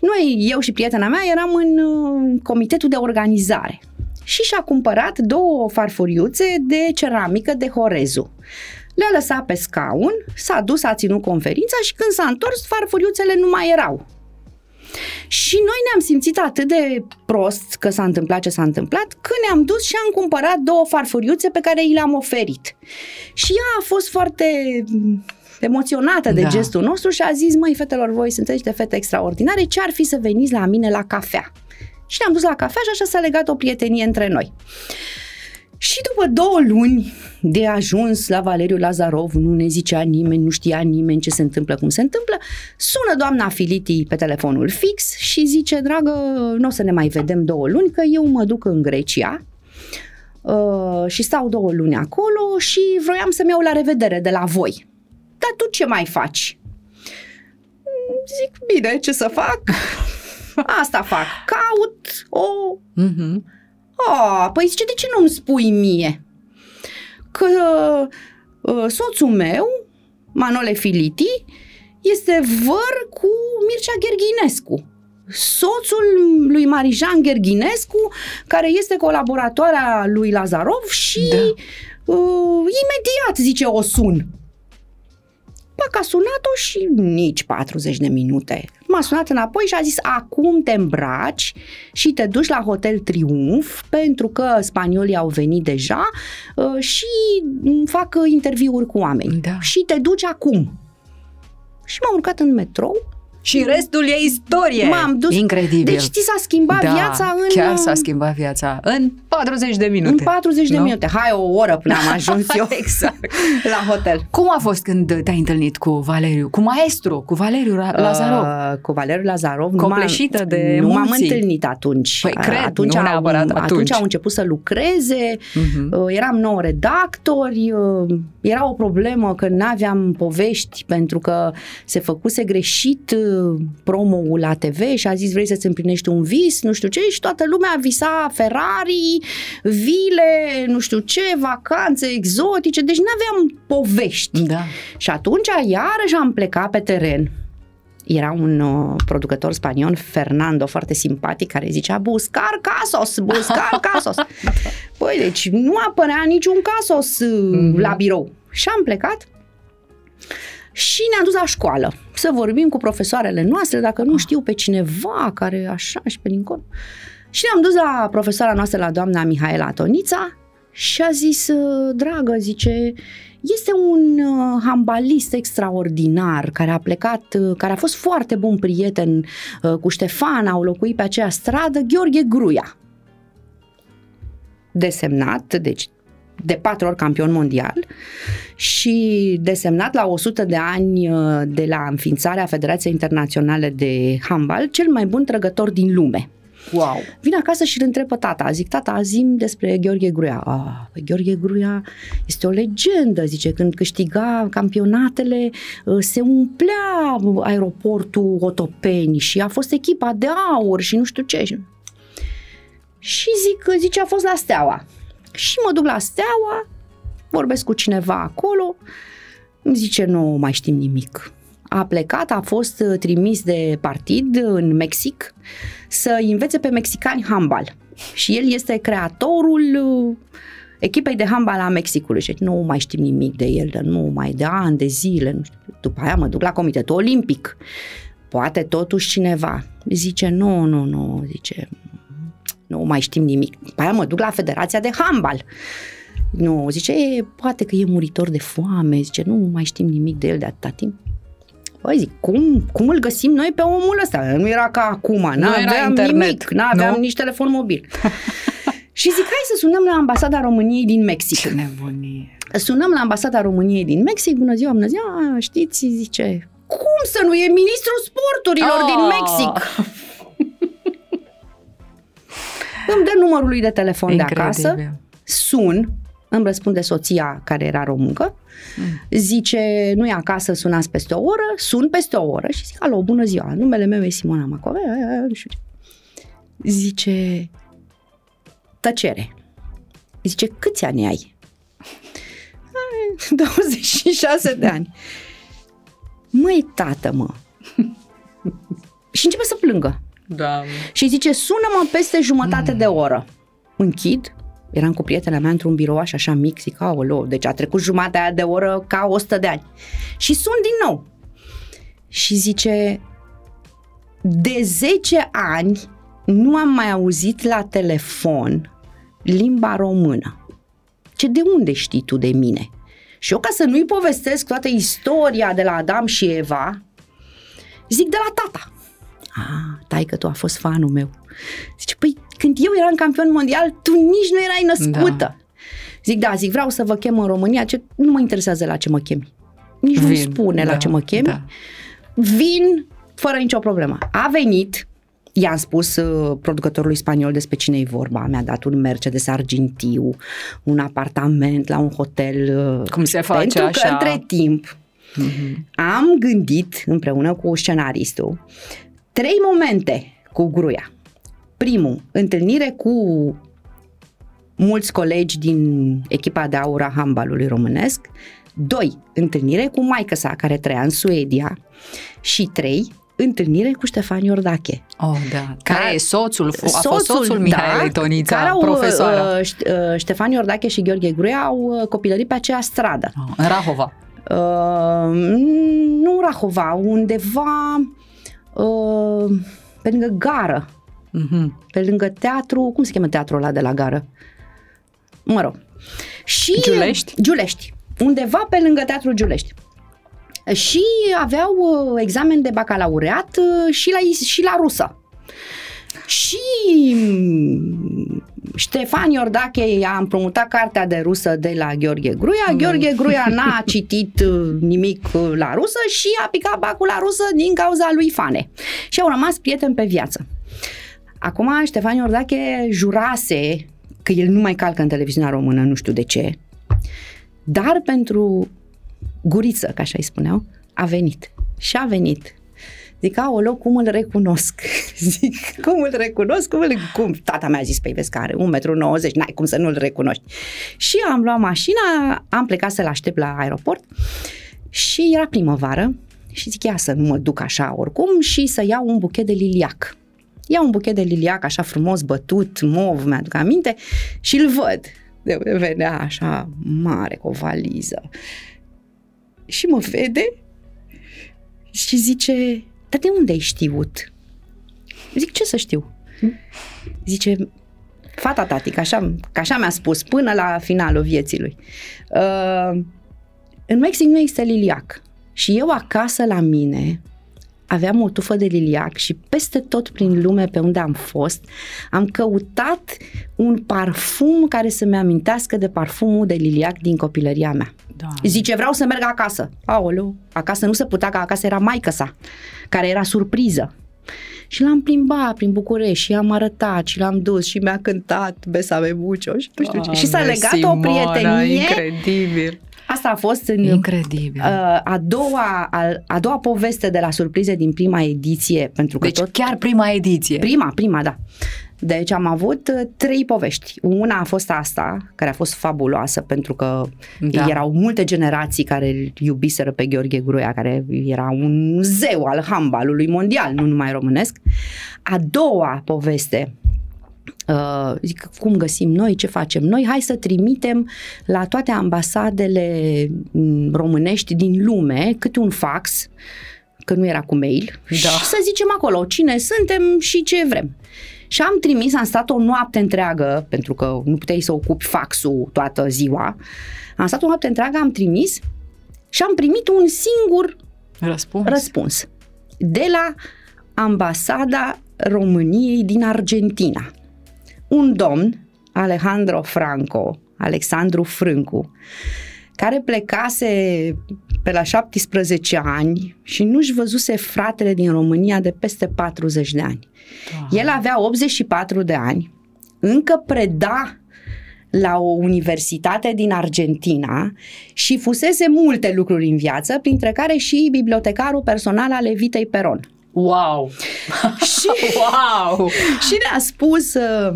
Noi, eu și prietena mea, eram în uh, comitetul de organizare și și-a cumpărat două farfuriuțe de ceramică de Horezu. Le-a lăsat pe scaun, s-a dus, a ținut conferința și când s-a întors, farfuriuțele nu mai erau. Și noi ne-am simțit atât de prost că s-a întâmplat ce s-a întâmplat, că ne-am dus și am cumpărat două farfuriuțe pe care i le-am oferit. Și ea a fost foarte emoționată de da. gestul nostru și a zis, măi, fetelor, voi sunteți niște fete extraordinare, ce ar fi să veniți la mine la cafea? Și ne-am dus la cafea și așa s-a legat o prietenie între noi. Și după două luni de ajuns la Valeriu Lazarov, nu ne zicea nimeni, nu știa nimeni ce se întâmplă, cum se întâmplă, sună doamna Filiti pe telefonul fix și zice, dragă, nu o să ne mai vedem două luni, că eu mă duc în Grecia uh, și stau două luni acolo și vroiam să-mi iau la revedere de la voi. Dar tu ce mai faci? Zic, bine, ce să fac? Asta fac. Caut o... Mm-hmm a, păi zice, de ce nu-mi spui mie? Că uh, soțul meu, Manole Filiti, este văr cu Mircea Gherghinescu. Soțul lui Marijan Gherghinescu, care este colaboratoarea lui Lazarov și da. uh, imediat, zice, o sun. Pac a sunat-o și nici 40 de minute. M-a sunat înapoi și a zis, acum te îmbraci și te duci la Hotel Triumf pentru că spaniolii au venit deja uh, și fac interviuri cu oameni. Da. Și te duci acum. Și m-am urcat în metrou și restul e istorie. M-am dus. Incredibil. Deci ți s-a schimbat da, viața în... chiar s-a schimbat viața. În 40 de minute. În 40 de no? minute. Hai o oră până am ajuns eu exact. la hotel. Cum a fost când te-ai întâlnit cu Valeriu? Cu maestru? Cu Valeriu Lazarov? Uh, cu Valeriu Lazarov. Copleșită de Nu m-am întâlnit atunci. Păi cred, atunci nu au, neapărat atunci. Atunci au început să lucreze. Uh-huh. Eram nouă redactori. Uh, era o problemă că nu aveam povești pentru că se făcuse greșit uh, promo omul la TV și a zis vrei să-ți împlinești un vis, nu știu ce, și toată lumea visa Ferrari, vile, nu știu ce, vacanțe exotice, deci nu aveam povești. Da. Și atunci iarăși am plecat pe teren era un uh, producător spaniol, Fernando, foarte simpatic, care zicea buscar casos, buscar casos. Păi, deci nu apărea niciun casos mm-hmm. la birou. Și am plecat și ne-am dus la școală să vorbim cu profesoarele noastre, dacă nu ah. știu pe cineva care așa și pe dincolo. Și ne-am dus la profesoara noastră, la doamna Mihaela Tonița și a zis, dragă, zice, este un uh, hambalist extraordinar care a plecat, uh, care a fost foarte bun prieten uh, cu Ștefan, au locuit pe aceea stradă, Gheorghe Gruia. Desemnat, deci de patru ori campion mondial și desemnat la 100 de ani uh, de la înființarea Federației Internaționale de Handbal, cel mai bun trăgător din lume. Wow! Vine acasă și îl întreb pe tata. Zic, tata, zim despre Gheorghe Gruia. Ah, păi Gheorghe Gruia este o legendă, zice, când câștiga campionatele, uh, se umplea aeroportul Otopeni și a fost echipa de aur și nu știu ce. Și zic, zice, a fost la Steaua. Și mă duc la Steaua, vorbesc cu cineva acolo, îmi zice, nu mai știm nimic. A plecat, a fost uh, trimis de partid în Mexic să învețe pe mexicani handbal. Și el este creatorul uh, echipei de handbal a Mexicului. Și nu mai știm nimic de el, nu mai de ani, de zile. Nu știu. După aia mă duc la Comitetul Olimpic. Poate totuși cineva. Zice, nu, nu, nu, zice, nu mai știm nimic. După aia mă duc la Federația de Handbal. Nu, zice, e, poate că e muritor de foame, zice, nu mai știm nimic de el de atâta timp. Păi zic, cum, cum îl găsim noi pe omul ăsta? Nu era ca acum, nu aveam nimic, nu aveam nici telefon mobil. și zic, hai să sunăm la ambasada României din Mexic. Ce nebunie. Sunăm la ambasada României din Mexic, bună ziua, bună ziua, știți, zice, cum să nu e ministrul sporturilor oh. din Mexic? Îmi dă numărul lui de telefon Incredibil. de acasă, sun, îmi răspunde soția care era româncă, mm. zice, nu e acasă, sunați peste o oră, sun peste o oră și zic, alo, bună ziua, numele meu e Simona Macove, nu știu ce. Zice, tăcere. Zice, câți ani ai? 26 de ani. Măi, tată, mă. și începe să plângă. Da. Și zice, sună-mă peste jumătate mm. de oră. Închid, eram cu prietena mea într-un birouaș așa mic, zic, aoleo, deci a trecut jumătatea de oră ca 100 de ani. Și sun din nou. Și zice, de 10 ani nu am mai auzit la telefon limba română. Ce de unde știi tu de mine? Și eu ca să nu-i povestesc toată istoria de la Adam și Eva, zic de la tata. Ah, tai că tu a fost fanul meu. Zice, păi când eu eram campion mondial, tu nici nu erai născută. Da. Zic, da, zic, vreau să vă chem în România, ce, nu mă interesează la ce mă chemi. Nici nu spune da, la ce mă chemi. Da. Vin fără nicio problemă. A venit, i-am spus uh, producătorului spaniol despre cine e vorba, mi-a dat un Mercedes argintiu, un apartament la un hotel. Uh, Cum se face pentru așa? că între timp mm-hmm. am gândit împreună cu scenaristul trei momente cu Gruia. Primul, întâlnire cu mulți colegi din echipa de aur a handbalului românesc. Doi, întâlnire cu maică sa care trăia în Suedia. Și trei, întâlnire cu Ștefan Iordache. Oh, da. Care, care e soțul, a soțul, fost soțul Mihaelei da, Tonița, care au, profesoara. Uh, uh, Ștefan Iordache și Gheorghe Gruia au uh, copilărit pe aceea stradă. Oh, în Rahova. Uh, nu Rahova, undeva uh, pe lângă gară. Mm-hmm. Pe lângă teatru, cum se cheamă teatrul ăla de la gară? Mă rog. Și Giulești? Giulești. Undeva pe lângă teatrul Giulești. Și aveau uh, examen de bacalaureat uh, și la, și la rusă. Și mm, Ștefan Iordache i-a împrumutat cartea de rusă de la Gheorghe Gruia. Mm. Gheorghe Gruia n-a citit uh, nimic la rusă și a picat bacul la rusă din cauza lui Fane. Și au rămas prieteni pe viață. Acum Ștefan Iordache jurase că el nu mai calcă în televiziunea română, nu știu de ce, dar pentru guriță, ca așa îi spuneau, a venit. Și a venit. Zic, aoleu, cum îl recunosc? Zic, cum îl recunosc? Cum, îl... cum? Tata mi-a zis, păi vezi că are 1,90 m, n-ai cum să nu-l recunoști. Și am luat mașina, am plecat să-l aștept la aeroport și era primăvară și zic, ia să nu mă duc așa oricum și să iau un buchet de liliac. Iau un buchet de liliac așa frumos bătut, mov, mi-aduc aminte și îl văd. De unde venea așa mare cu o valiză. Și mă vede și zice, dar de unde ai știut? Zic, ce să știu? Zice, fata tati, că așa, că așa mi-a spus până la finalul vieții lui. Uh, în Mexic nu există liliac. Și eu acasă la mine aveam o tufă de liliac și peste tot prin lume pe unde am fost, am căutat un parfum care să-mi amintească de parfumul de liliac din copilăria mea. Da. Zice, vreau să merg acasă. Aoleu, acasă nu se putea, că acasă era maică sa, care era surpriză. Și l-am plimbat prin București și am arătat și l-am dus și mi-a cântat Besa Bebucio și nu știu ce. Și s-a legat Simona, o prietenie. incredibil. Asta a fost în Incredibil. Uh, a, doua, a, a doua poveste de la surprize din prima ediție. Pentru că deci tot, chiar prima ediție. Prima, prima, da. Deci am avut uh, trei povești. Una a fost asta, care a fost fabuloasă, pentru că da. erau multe generații care îl iubiseră pe Gheorghe Gruia, care era un zeu al handbalului mondial, nu numai românesc. A doua poveste Uh, zic, cum găsim noi, ce facem noi, hai să trimitem la toate ambasadele mm, românești din lume câte un fax, că nu era cu mail, da. și să zicem acolo cine suntem și ce vrem. Și am trimis, am stat o noapte întreagă, pentru că nu puteai să ocupi faxul toată ziua, am stat o noapte întreagă, am trimis și am primit un singur răspuns, răspuns de la ambasada României din Argentina. Un domn, Alejandro Franco, Alexandru Frâncu, care plecase pe la 17 ani și nu-și văzuse fratele din România de peste 40 de ani. Aha. El avea 84 de ani, încă preda la o universitate din Argentina și fusese multe lucruri în viață, printre care și bibliotecarul personal al Evitei Peron. Wow! și, wow! și ne-a spus, uh,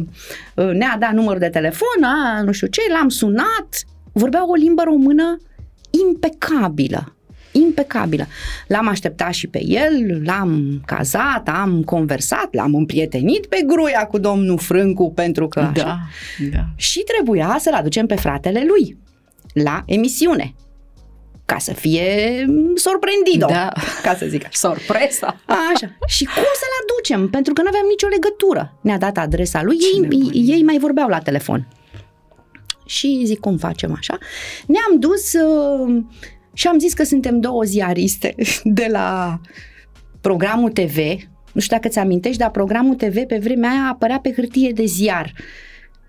uh, ne-a dat numărul de telefon, a, nu știu ce, l-am sunat, vorbea o limbă română impecabilă impecabilă. L-am așteptat și pe el, l-am cazat, am conversat, l-am împrietenit pe gruia cu domnul Frâncu pentru că da, așa. Da. Și trebuia să-l aducem pe fratele lui la emisiune ca să fie sorprendido, da. ca să zic așa. Sorpresa. Așa. Și cum să-l aducem? Pentru că nu aveam nicio legătură. Ne-a dat adresa lui, ei, ei mai vorbeau la telefon. Și zic, cum facem așa? Ne-am dus uh, și am zis că suntem două ziariste de la programul TV. Nu știu dacă ți amintești, dar programul TV pe vremea aia apărea pe hârtie de ziar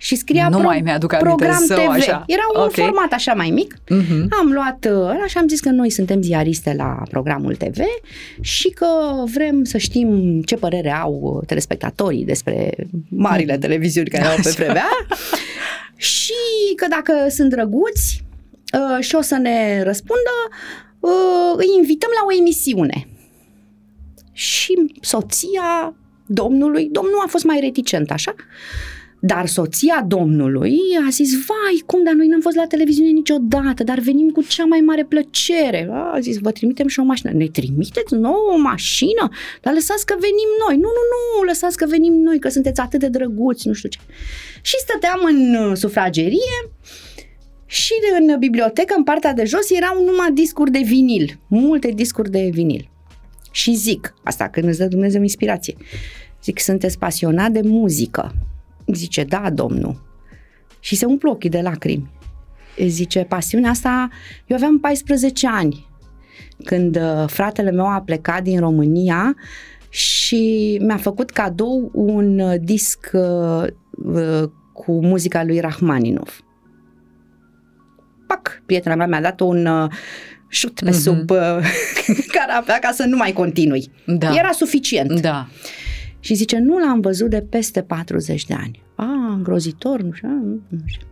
și scria nu pro- mai mi-aduc program TV. Așa. Era un okay. format așa mai mic. Uh-huh. Am luat ăla și am zis că noi suntem ziariste la programul TV și că vrem să știm ce părere au telespectatorii despre marile uh-huh. televiziuni care au pe vremea și că dacă sunt drăguți uh, și o să ne răspundă, uh, îi invităm la o emisiune. Și soția domnului, domnul a fost mai reticent așa, dar soția domnului a zis, vai, cum, dar noi n-am fost la televiziune niciodată, dar venim cu cea mai mare plăcere. A zis, vă trimitem și o mașină. Ne trimiteți nouă o mașină? Dar lăsați că venim noi. Nu, nu, nu, lăsați că venim noi, că sunteți atât de drăguți, nu știu ce. Și stăteam în uh, sufragerie și în bibliotecă, în partea de jos, erau numai discuri de vinil, multe discuri de vinil. Și zic, asta când îți dă Dumnezeu inspirație, zic, sunteți pasionat de muzică Zice, da, domnul. Și se umplu ochii de lacrimi. Zice, pasiunea asta, eu aveam 14 ani când uh, fratele meu a plecat din România și mi-a făcut cadou un uh, disc uh, cu muzica lui Rahmaninov. Pac, prietena mea mi-a dat un șut pe mm-hmm. sub canapea ca să nu mai continui. Da. Era suficient. Da. Și zice, nu l-am văzut de peste 40 de ani. A, îngrozitor, nu știu, nu știu.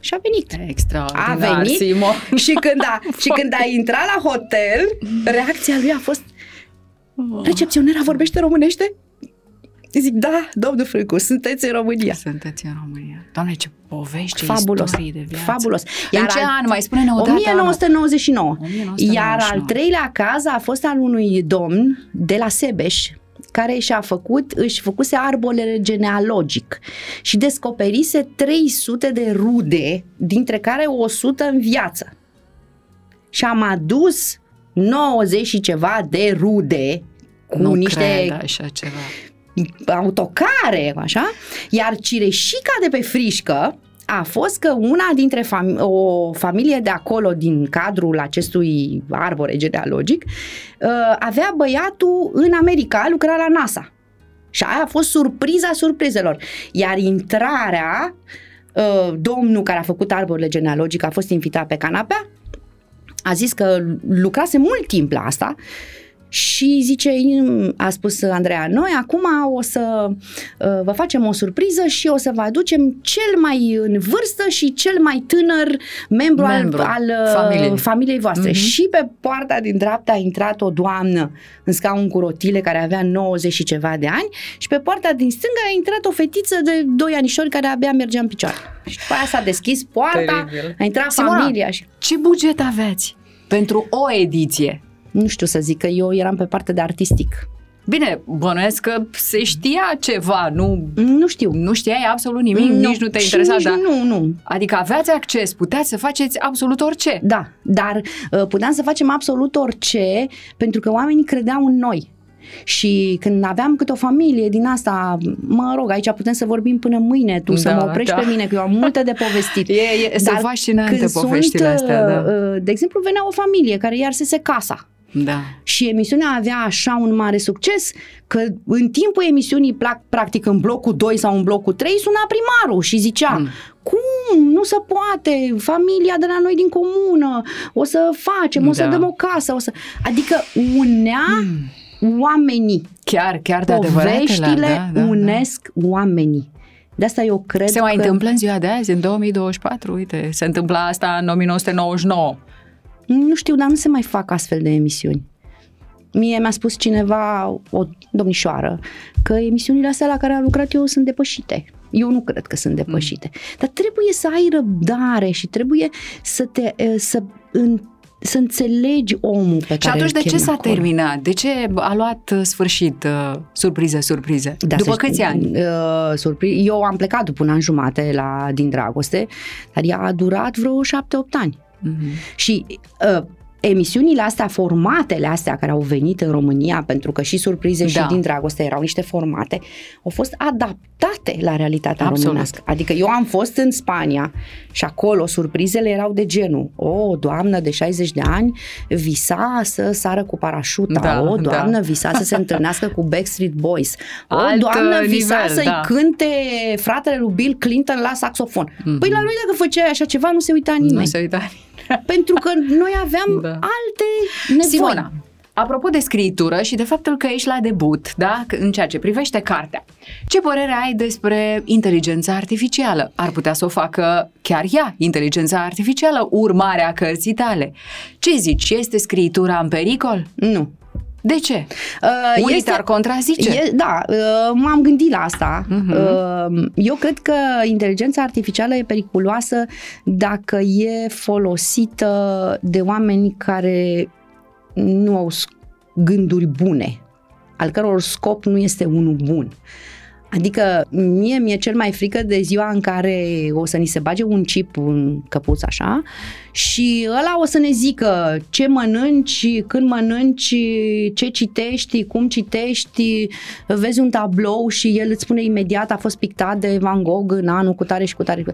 Și a venit. Extraordinar, A venit Simo. și când a, și când a intrat la hotel, reacția lui a fost oh. recepționera vorbește românește? Zic, da, domnul Frâncu, sunteți în România. Sunteți în România. Doamne, ce povești, Fabulos. istorie de viață. Fabulos. Iar în ce an? Mai spune-ne o 1999. 1999. Iar al treilea caz a fost al unui domn de la Sebeș, care și-a făcut, își făcuse arbole genealogic și descoperise 300 de rude, dintre care 100 în viață. Și am adus 90 și ceva de rude cu nu niște cred așa ceva. autocare, așa, iar cireșica de pe frișcă a fost că una dintre fam- o familie de acolo, din cadrul acestui arbore genealogic, uh, avea băiatul în America, lucra la NASA. Și aia a fost surpriza surprizelor. Iar intrarea, uh, domnul care a făcut arborele genealogic a fost invitat pe canapea, a zis că lucrase mult timp la asta și zice, a spus Andreea, noi acum o să uh, vă facem o surpriză și o să vă aducem cel mai în vârstă și cel mai tânăr membru, membru al, al uh, familiei. familiei voastre. Uh-huh. Și pe poarta din dreapta a intrat o doamnă în scaun cu rotile care avea 90 și ceva de ani și pe poarta din stânga a intrat o fetiță de 2 anișori care abia mergea în picioare. Și după aia s-a deschis poarta, Teribil. a intrat Simona, familia. Și... Ce buget aveți pentru o ediție? Nu știu să zic, că eu eram pe partea de artistic. Bine, bănuiesc că se știa ceva, nu... Nu știu. Nu știai absolut nimic, nu, nici nu te interesa, dar... Nu, nu. Adică aveați acces, puteați să faceți absolut orice. Da, dar uh, puteam să facem absolut orice pentru că oamenii credeau în noi. Și când aveam câte o familie din asta, mă rog, aici putem să vorbim până mâine, tu da, să mă oprești da. pe mine, că eu am multe de povestit. E, e, Dar fascinante poveștile sunt, astea, da. Uh, de exemplu, venea o familie care iar se casa da. Și emisiunea avea așa un mare succes că în timpul emisiunii, practic în blocul 2 sau în blocul 3, suna primarul și zicea mm. cum, nu se poate, familia de la noi din comună, o să facem, o să da. dăm o casă, o să... Adică unea mm. oamenii. Chiar, chiar de Poveștile da, da, da, unesc da. oamenii. De asta eu cred Se mai că... întâmplă în ziua de azi, în 2024, uite, se întâmpla asta în 1999. Nu știu, dar nu se mai fac astfel de emisiuni. Mie mi-a spus cineva, o domnișoară, că emisiunile astea la care am lucrat eu sunt depășite. Eu nu cred că sunt depășite. Mm. Dar trebuie să ai răbdare și trebuie să te să în, să înțelegi omul pe și care Și atunci de ce s-a acolo. terminat? De ce a luat uh, sfârșit uh, surpriză, surpriză? Da, după câți ani? Uh, surpri- eu am plecat după un an jumate la, din dragoste, dar ea a durat vreo șapte-opt ani. Mm-hmm. Și uh, emisiunile astea, formatele astea care au venit în România, pentru că și surprize da. și din dragoste erau niște formate, au fost adaptate la realitatea Absolut. românească. Adică eu am fost în Spania și acolo surprizele erau de genul, o doamnă de 60 de ani visa să sară cu parașuta, da, o doamnă da. visa să se întâlnească cu Backstreet Boys, o Alt doamnă visa nivel, să-i da. cânte fratele lui Bill Clinton la saxofon. Mm-hmm. Păi la noi dacă făceai așa ceva nu se uita nimeni. Nu se uita nimeni. Pentru că noi aveam da. alte nevoi. Simona, Apropo de scritură și de faptul că ești la debut, da, în ceea ce privește cartea, ce părere ai despre inteligența artificială? Ar putea să o facă chiar ea, inteligența artificială, urmarea cărții tale. Ce zici, este scritura în pericol? Nu. De ce? Uh, Unii este, ar contrazice. E, da, uh, m-am gândit la asta. Uh-huh. Uh, eu cred că inteligența artificială e periculoasă dacă e folosită de oameni care nu au gânduri bune, al căror scop nu este unul bun. Adică mie mi-e cel mai frică de ziua în care o să ni se bage un chip în căpuț așa și ăla o să ne zică ce mănânci, când mănânci, ce citești, cum citești, vezi un tablou și el îți spune imediat a fost pictat de Van Gogh în anul cu tare și cu tare.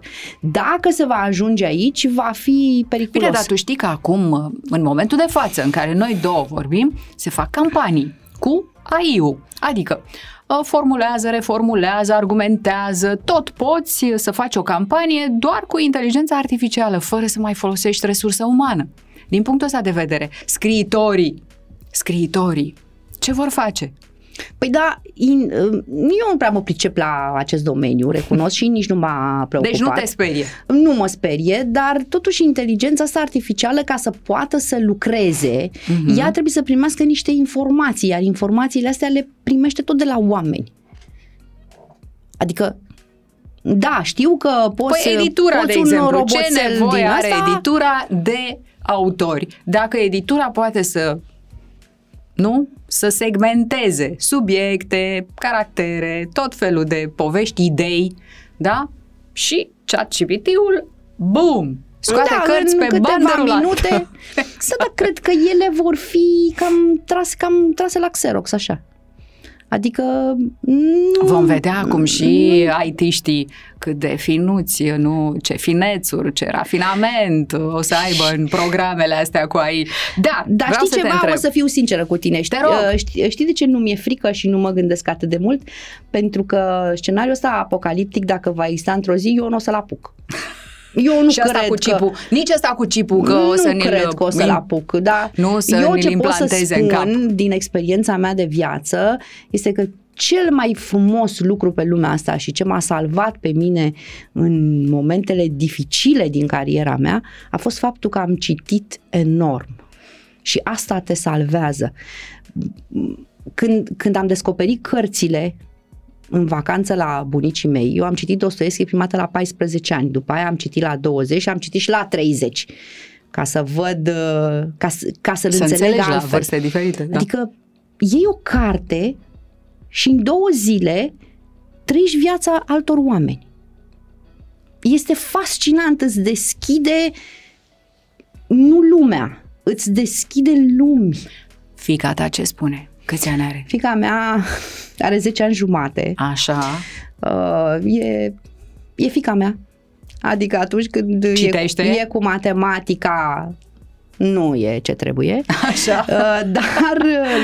Dacă se va ajunge aici, va fi periculos. Bine, dar tu știi că acum, în momentul de față în care noi două vorbim, se fac campanii cu AI-ul. Adică Uh, formulează, reformulează, argumentează, tot poți să faci o campanie doar cu inteligența artificială, fără să mai folosești resursă umană. Din punctul ăsta de vedere, scriitorii, scriitorii, ce vor face? Păi da, in, uh, eu nu prea mă pricep la acest domeniu, recunosc și nici nu m-a preocupat. Deci nu te sperie? Nu mă sperie, dar totuși inteligența asta artificială ca să poată să lucreze, uh-huh. ea trebuie să primească niște informații, iar informațiile astea le primește tot de la oameni. Adică da, știu că poți păi editura, poți de exemplu, ce nevoie are asta? editura de autori? Dacă editura poate să nu? Să segmenteze subiecte, caractere, tot felul de povești, idei, da? Și chat GPT-ul, boom, scoate da, cărți pe bandă minute. Să da, cred că ele vor fi cam trase, cam trase la Xerox, așa. Adică nu... Vom vedea cum și IT-știi cât de finuți, nu, ce finețuri, ce rafinament o să aibă în programele astea cu AI. Da, Dar știi să ceva? O să fiu sinceră cu tine. Știi, știi, știi de ce nu mi-e frică și nu mă gândesc atât de mult? Pentru că scenariul ăsta apocaliptic, dacă va exista într-o zi, eu nu o să-l apuc. Eu nu și asta cred cu chipul, că... nici asta cu chipul că nu o să cred că o să-l apuc, dar nu să eu ce pot să spun în cap. din experiența mea de viață este că cel mai frumos lucru pe lumea asta și ce m-a salvat pe mine în momentele dificile din cariera mea a fost faptul că am citit enorm. Și asta te salvează. Când, când am descoperit cărțile în vacanță la bunicii mei, eu am citit Dostoevski prima dată la 14 ani, după aia am citit la 20 și am citit și la 30 ca să văd, uh, ca, ca să-l să înțeleg altfel. la vârste diferite. Da. Adică iei o carte și în două zile trăiești viața altor oameni. Este fascinant, îți deschide nu lumea, îți deschide lumi. Fica ta ce spune? Câți ani are? Fica mea are 10 ani jumate. Așa. Uh, e, e fica mea. Adică atunci când Citește? E, e cu matematica nu e ce trebuie. Așa. Uh, dar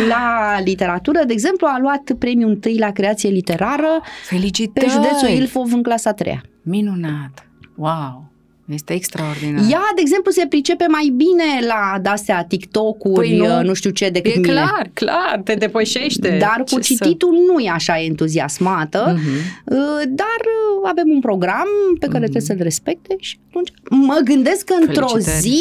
la literatură, de exemplu, a luat premiul întâi la creație literară Felicitări! pe județul Ilfov în clasa 3 Minunat! Wow! Este extraordinar. Ea, de exemplu, se pricepe mai bine la astea TikTok-uri, păi nu, nu știu ce, decât e mine. clar, clar, te depășește. Dar cu ce cititul să... nu e așa entuziasmată, uh-huh. dar uh, avem un program pe care uh-huh. trebuie să-l respecte și atunci mă gândesc că într-o zi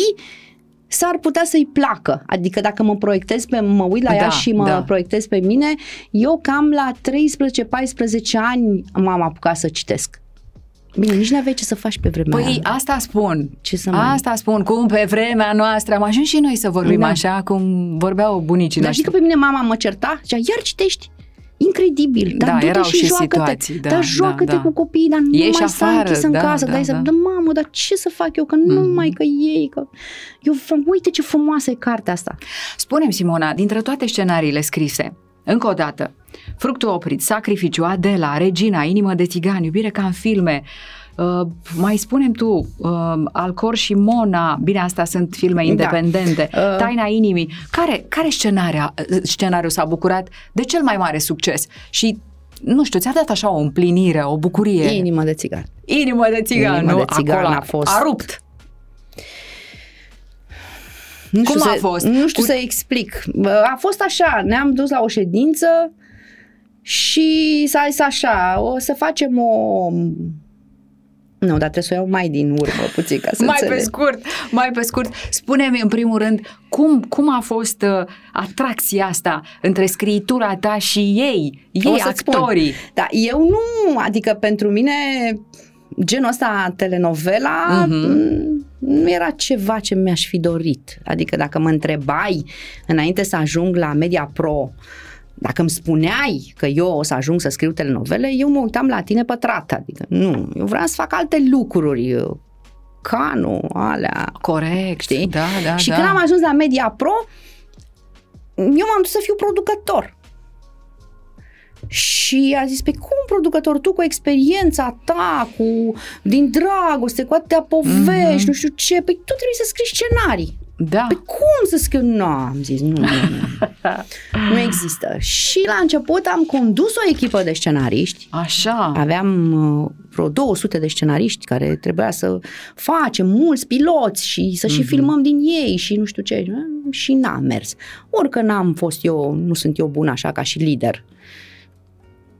s-ar putea să-i placă. Adică dacă mă proiectez pe, mă uit la da, ea și mă da. proiectez pe mine, eu cam la 13-14 ani m-am apucat să citesc. Bine, nici nu aveai ce să faci pe vremea Păi aia. asta spun. Ce să mai... Asta spun, cum pe vremea noastră am ajuns și noi să vorbim da. așa cum vorbeau bunicii Dar știi că pe mine mama mă certa? Zicea, iar citești incredibil, dar da, du-te erau și, și joacă-te, situații, da, dar joacă-te da, da. cu copiii, dar nu Ești mai afară, stai în da, casă, da, dai da. să, da, mamă, dar ce să fac eu, că mm. nu mai că ei, că eu, uite ce frumoasă e cartea asta. Spune-mi, Simona, dintre toate scenariile scrise, încă o dată, Fructul oprit, Sacrificiu, Adela, Regina, Inimă de țigan, Iubire ca în filme, Uh, mai spunem tu, uh, Alcor și Mona, bine, asta sunt filme independente, da. uh. Taina inimii. Care, care scenariu, scenariu s-a bucurat de cel mai mare succes? Și nu știu, ți-a dat așa o împlinire, o bucurie? Inimă de țigan. Inimă de țigan, Inimă nu? de țigan Acolo a fost... A rupt. Nu Cum știu a să, fost? Nu știu Cu... să explic. A fost așa, ne-am dus la o ședință și s-a zis așa, o să facem o nu, dar trebuie să o iau mai din urmă puțin ca să Mai înțeleg. pe scurt, mai pe scurt. Spune-mi în primul rând, cum, cum a fost uh, atracția asta între scriitura ta și ei, ei actorii? Spun. Da, eu nu, adică pentru mine genul ăsta telenovela uh-huh. nu era ceva ce mi-aș fi dorit. Adică dacă mă întrebai înainte să ajung la Media Pro dacă îmi spuneai că eu o să ajung să scriu telenovele, eu mă uitam la tine pătrată. Adică nu, eu vreau să fac alte lucruri, canu, alea. Corect, știi? Da, da, și da. când am ajuns la Media Pro, eu m-am dus să fiu producător. Și a zis, pe cum producător, tu cu experiența ta, cu din dragoste, cu atâtea povești, mm-hmm. nu știu ce, păi tu trebuie să scrii scenarii. Da. Păi cum să scriu? Nu, am zis, nu, nu, nu. nu există. Și la început am condus o echipă de scenariști. Așa. Aveam uh, vreo 200 de scenariști care trebuia să facem mulți piloți și să mm-hmm. și filmăm din ei și nu știu ce. Și n-a mers. Ori că n-am fost eu, nu sunt eu bun așa ca și lider.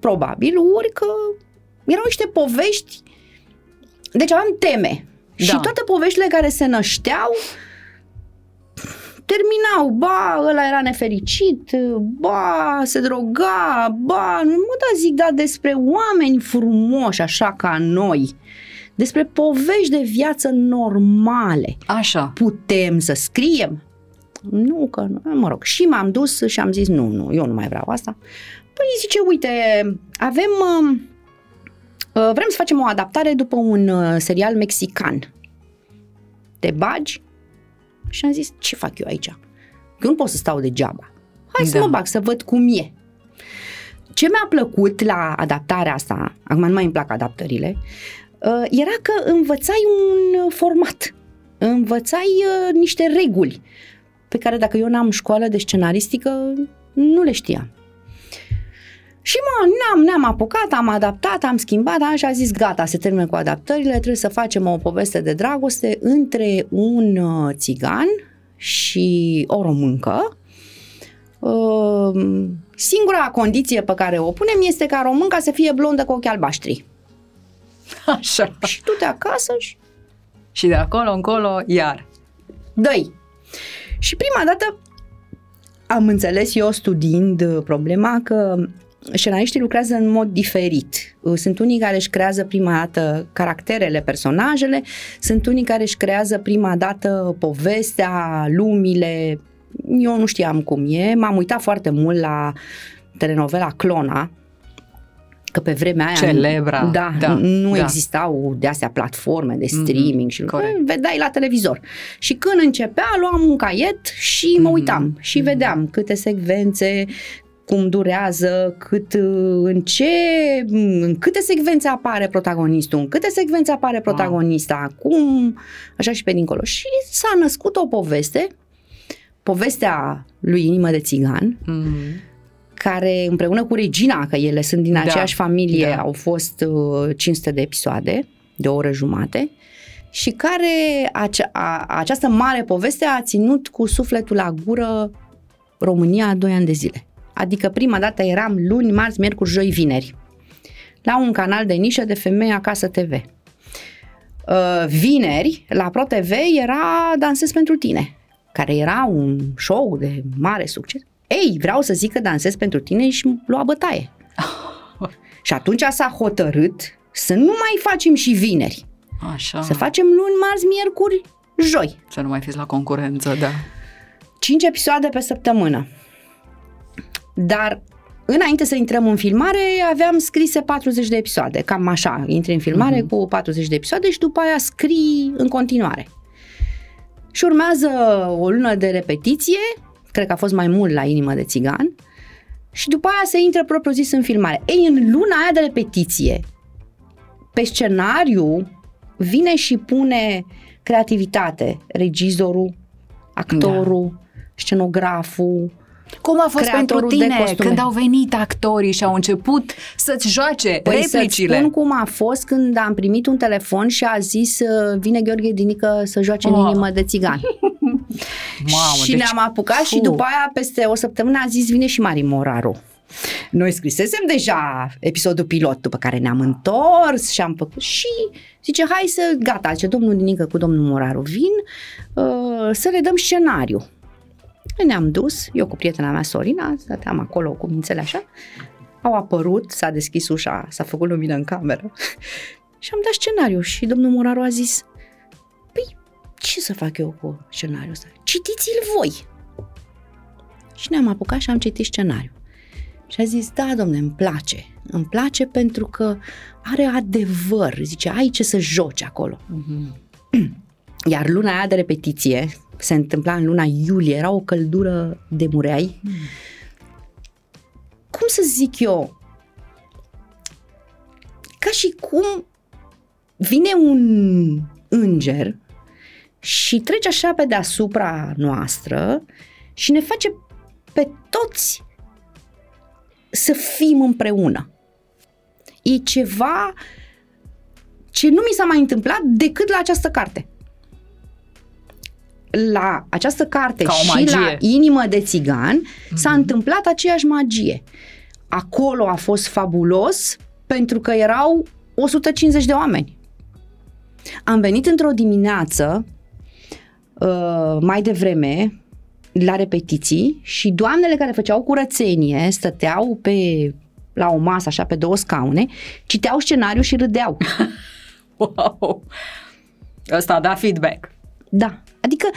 Probabil, ori că erau niște povești deci aveam teme. Da. Și toate poveștile care se nășteau terminau, ba, ăla era nefericit, ba, se droga, ba, nu mă da zic, da, despre oameni frumoși, așa ca noi, despre povești de viață normale. Așa. Putem să scriem? Nu, că nu, mă rog. Și m-am dus și am zis, nu, nu, eu nu mai vreau asta. Păi zice, uite, avem, vrem să facem o adaptare după un serial mexican. Te bagi? Și am zis, ce fac eu aici? Eu nu pot să stau degeaba. Hai da. să mă bag, să văd cum e. ce mi-a plăcut la adaptarea asta, acum nu mai îmi plac adaptările, uh, era că învățai un format, învățai uh, niște reguli pe care dacă eu n-am școală de scenaristică, nu le știam. Și mă, ne-am, ne-am apucat, am adaptat, am schimbat, da, și a zis gata, se termină cu adaptările, trebuie să facem o poveste de dragoste între un uh, țigan și o româncă. Uh, singura condiție pe care o punem este ca românca să fie blondă cu ochi albaștri. Așa. Și tu de acasă și... Și de acolo încolo, iar. Dăi. Și prima dată am înțeles eu studiind problema că scenariștii lucrează în mod diferit. Sunt unii care își creează prima dată caracterele, personajele, sunt unii care își creează prima dată povestea, lumile. Eu nu știam cum e, m-am uitat foarte mult la telenovela Clona, că pe vremea aia Celebra, da, da, nu da. existau de astea platforme de mhm, streaming mm-hmm, și corect. vedeai la televizor. Și când începea, luam un caiet și mă mhm, uitam mm-hmm. și vedeam câte secvențe, cum durează, cât, în ce, în câte secvențe apare protagonistul, în câte secvențe apare protagonista, wow. cum, așa și pe dincolo. Și s-a născut o poveste, povestea lui Inimă de Țigan, mm-hmm care împreună cu Regina, că ele sunt din da. aceeași da, familie, da. au fost uh, 500 de episoade de o oră jumate și care ace- a, această mare poveste a ținut cu sufletul la gură România 2 ani de zile. Adică prima dată eram luni, marți, miercuri, joi, vineri. La un canal de nișă de femei acasă TV. Uh, vineri, la Pro TV, era Dansez pentru tine, care era un show de mare succes. Ei, vreau să zic că dansez pentru tine și lua bătaie. și atunci s-a hotărât să nu mai facem și vineri. Așa. Să facem luni, marți, miercuri, joi. Să nu mai fiți la concurență, da. Cinci episoade pe săptămână. Dar înainte să intrăm în filmare, aveam scrise 40 de episoade, cam așa, intri în filmare uh-huh. cu 40 de episoade și după aia scrii în continuare. Și urmează o lună de repetiție, cred că a fost mai mult la inimă de țigan, și după aia se intră propriu zis în filmare. Ei, în luna aia de repetiție, pe scenariu vine și pune creativitate, regizorul, actorul, da. scenograful, cum a fost pentru tine când au venit actorii și au început să-ți joace păi replicile? spun cum a fost când am primit un telefon și a zis uh, vine Gheorghe Dinică să joace oh. în inimă de țigan. Mamă, și deci, ne-am apucat fu. și după aia peste o săptămână a zis vine și Mari Moraru. Noi scrisesem deja episodul pilot după care ne-am întors și am făcut și zice hai să, gata, ce domnul Dinică cu domnul Moraru vin uh, să le dăm scenariu. Ne-am dus, eu cu prietena mea Sorina, stăteam acolo cu mințele așa, au apărut, s-a deschis ușa, s-a făcut lumină în cameră și am dat scenariu și domnul Moraru a zis, păi ce să fac eu cu scenariul ăsta? Citiți-l voi! Și ne-am apucat și am citit scenariu. Și a zis, da, domne, îmi place. Îmi place pentru că are adevăr. Zice, ai ce să joci acolo. Mm-hmm. Iar luna aia de repetiție, se întâmpla în luna iulie, era o căldură de mureai. Mm. Cum să zic eu? Ca și cum vine un înger și trece așa pe deasupra noastră și ne face pe toți să fim împreună. E ceva ce nu mi s-a mai întâmplat decât la această carte la această carte și la Inimă de țigan mm-hmm. s-a întâmplat aceeași magie. Acolo a fost fabulos pentru că erau 150 de oameni. Am venit într-o dimineață uh, mai devreme la repetiții și doamnele care făceau curățenie stăteau pe la o masă, așa, pe două scaune, citeau scenariu și râdeau. wow! Ăsta a dat feedback. Da. Adică,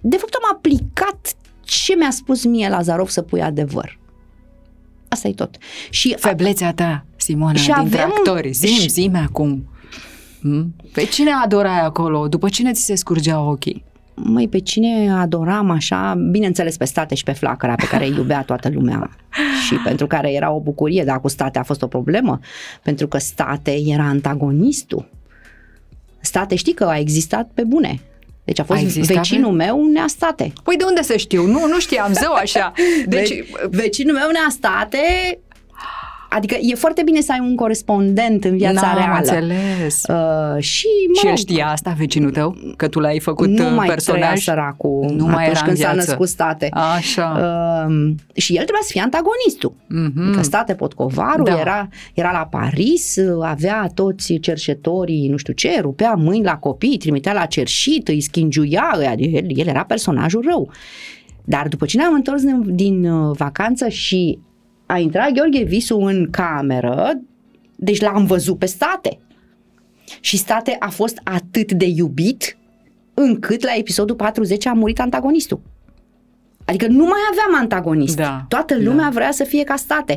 de fapt, am aplicat ce mi-a spus mie Lazarov să pui adevăr. Asta e tot. Și Feblețea ta, Simona, și dintre avem... actori. Zim, și... zim acum. Hmm? Pe cine adorai acolo? După cine ți se scurgeau ochii? măi, pe cine adoram așa, bineînțeles pe state și pe flacăra pe care îi iubea toată lumea și pentru care era o bucurie, dar cu state a fost o problemă, pentru că state era antagonistul. State știi că a existat pe bune. Deci a fost a vecinul pe... meu neastate. Păi de unde să știu? Nu, nu știam, zău așa. Deci, Ve- vecinul meu neastate Adică e foarte bine să ai un corespondent în viața N-am reală. înțeles. Uh, și, mă și el rog, știa asta, vecinul tău? Că tu l-ai făcut nu uh, mai personaj? trăia săracul Nu mai atunci era în când s-a viață. născut state. Așa. Uh, și el trebuia să fie antagonistul. Mhm. Că state Potcovaru Da. era, era la Paris, avea toți cercetorii, nu știu ce, rupea mâini la copii, trimitea la cerșit, îi schingiuia, el, el era personajul rău. Dar după ce ne-am întors din, din uh, vacanță și a intrat Gheorghe Visu în cameră, deci l-am văzut pe state. Și state a fost atât de iubit încât la episodul 40 a murit antagonistul. Adică nu mai aveam antagonist. Da, Toată lumea vrea să fie ca state.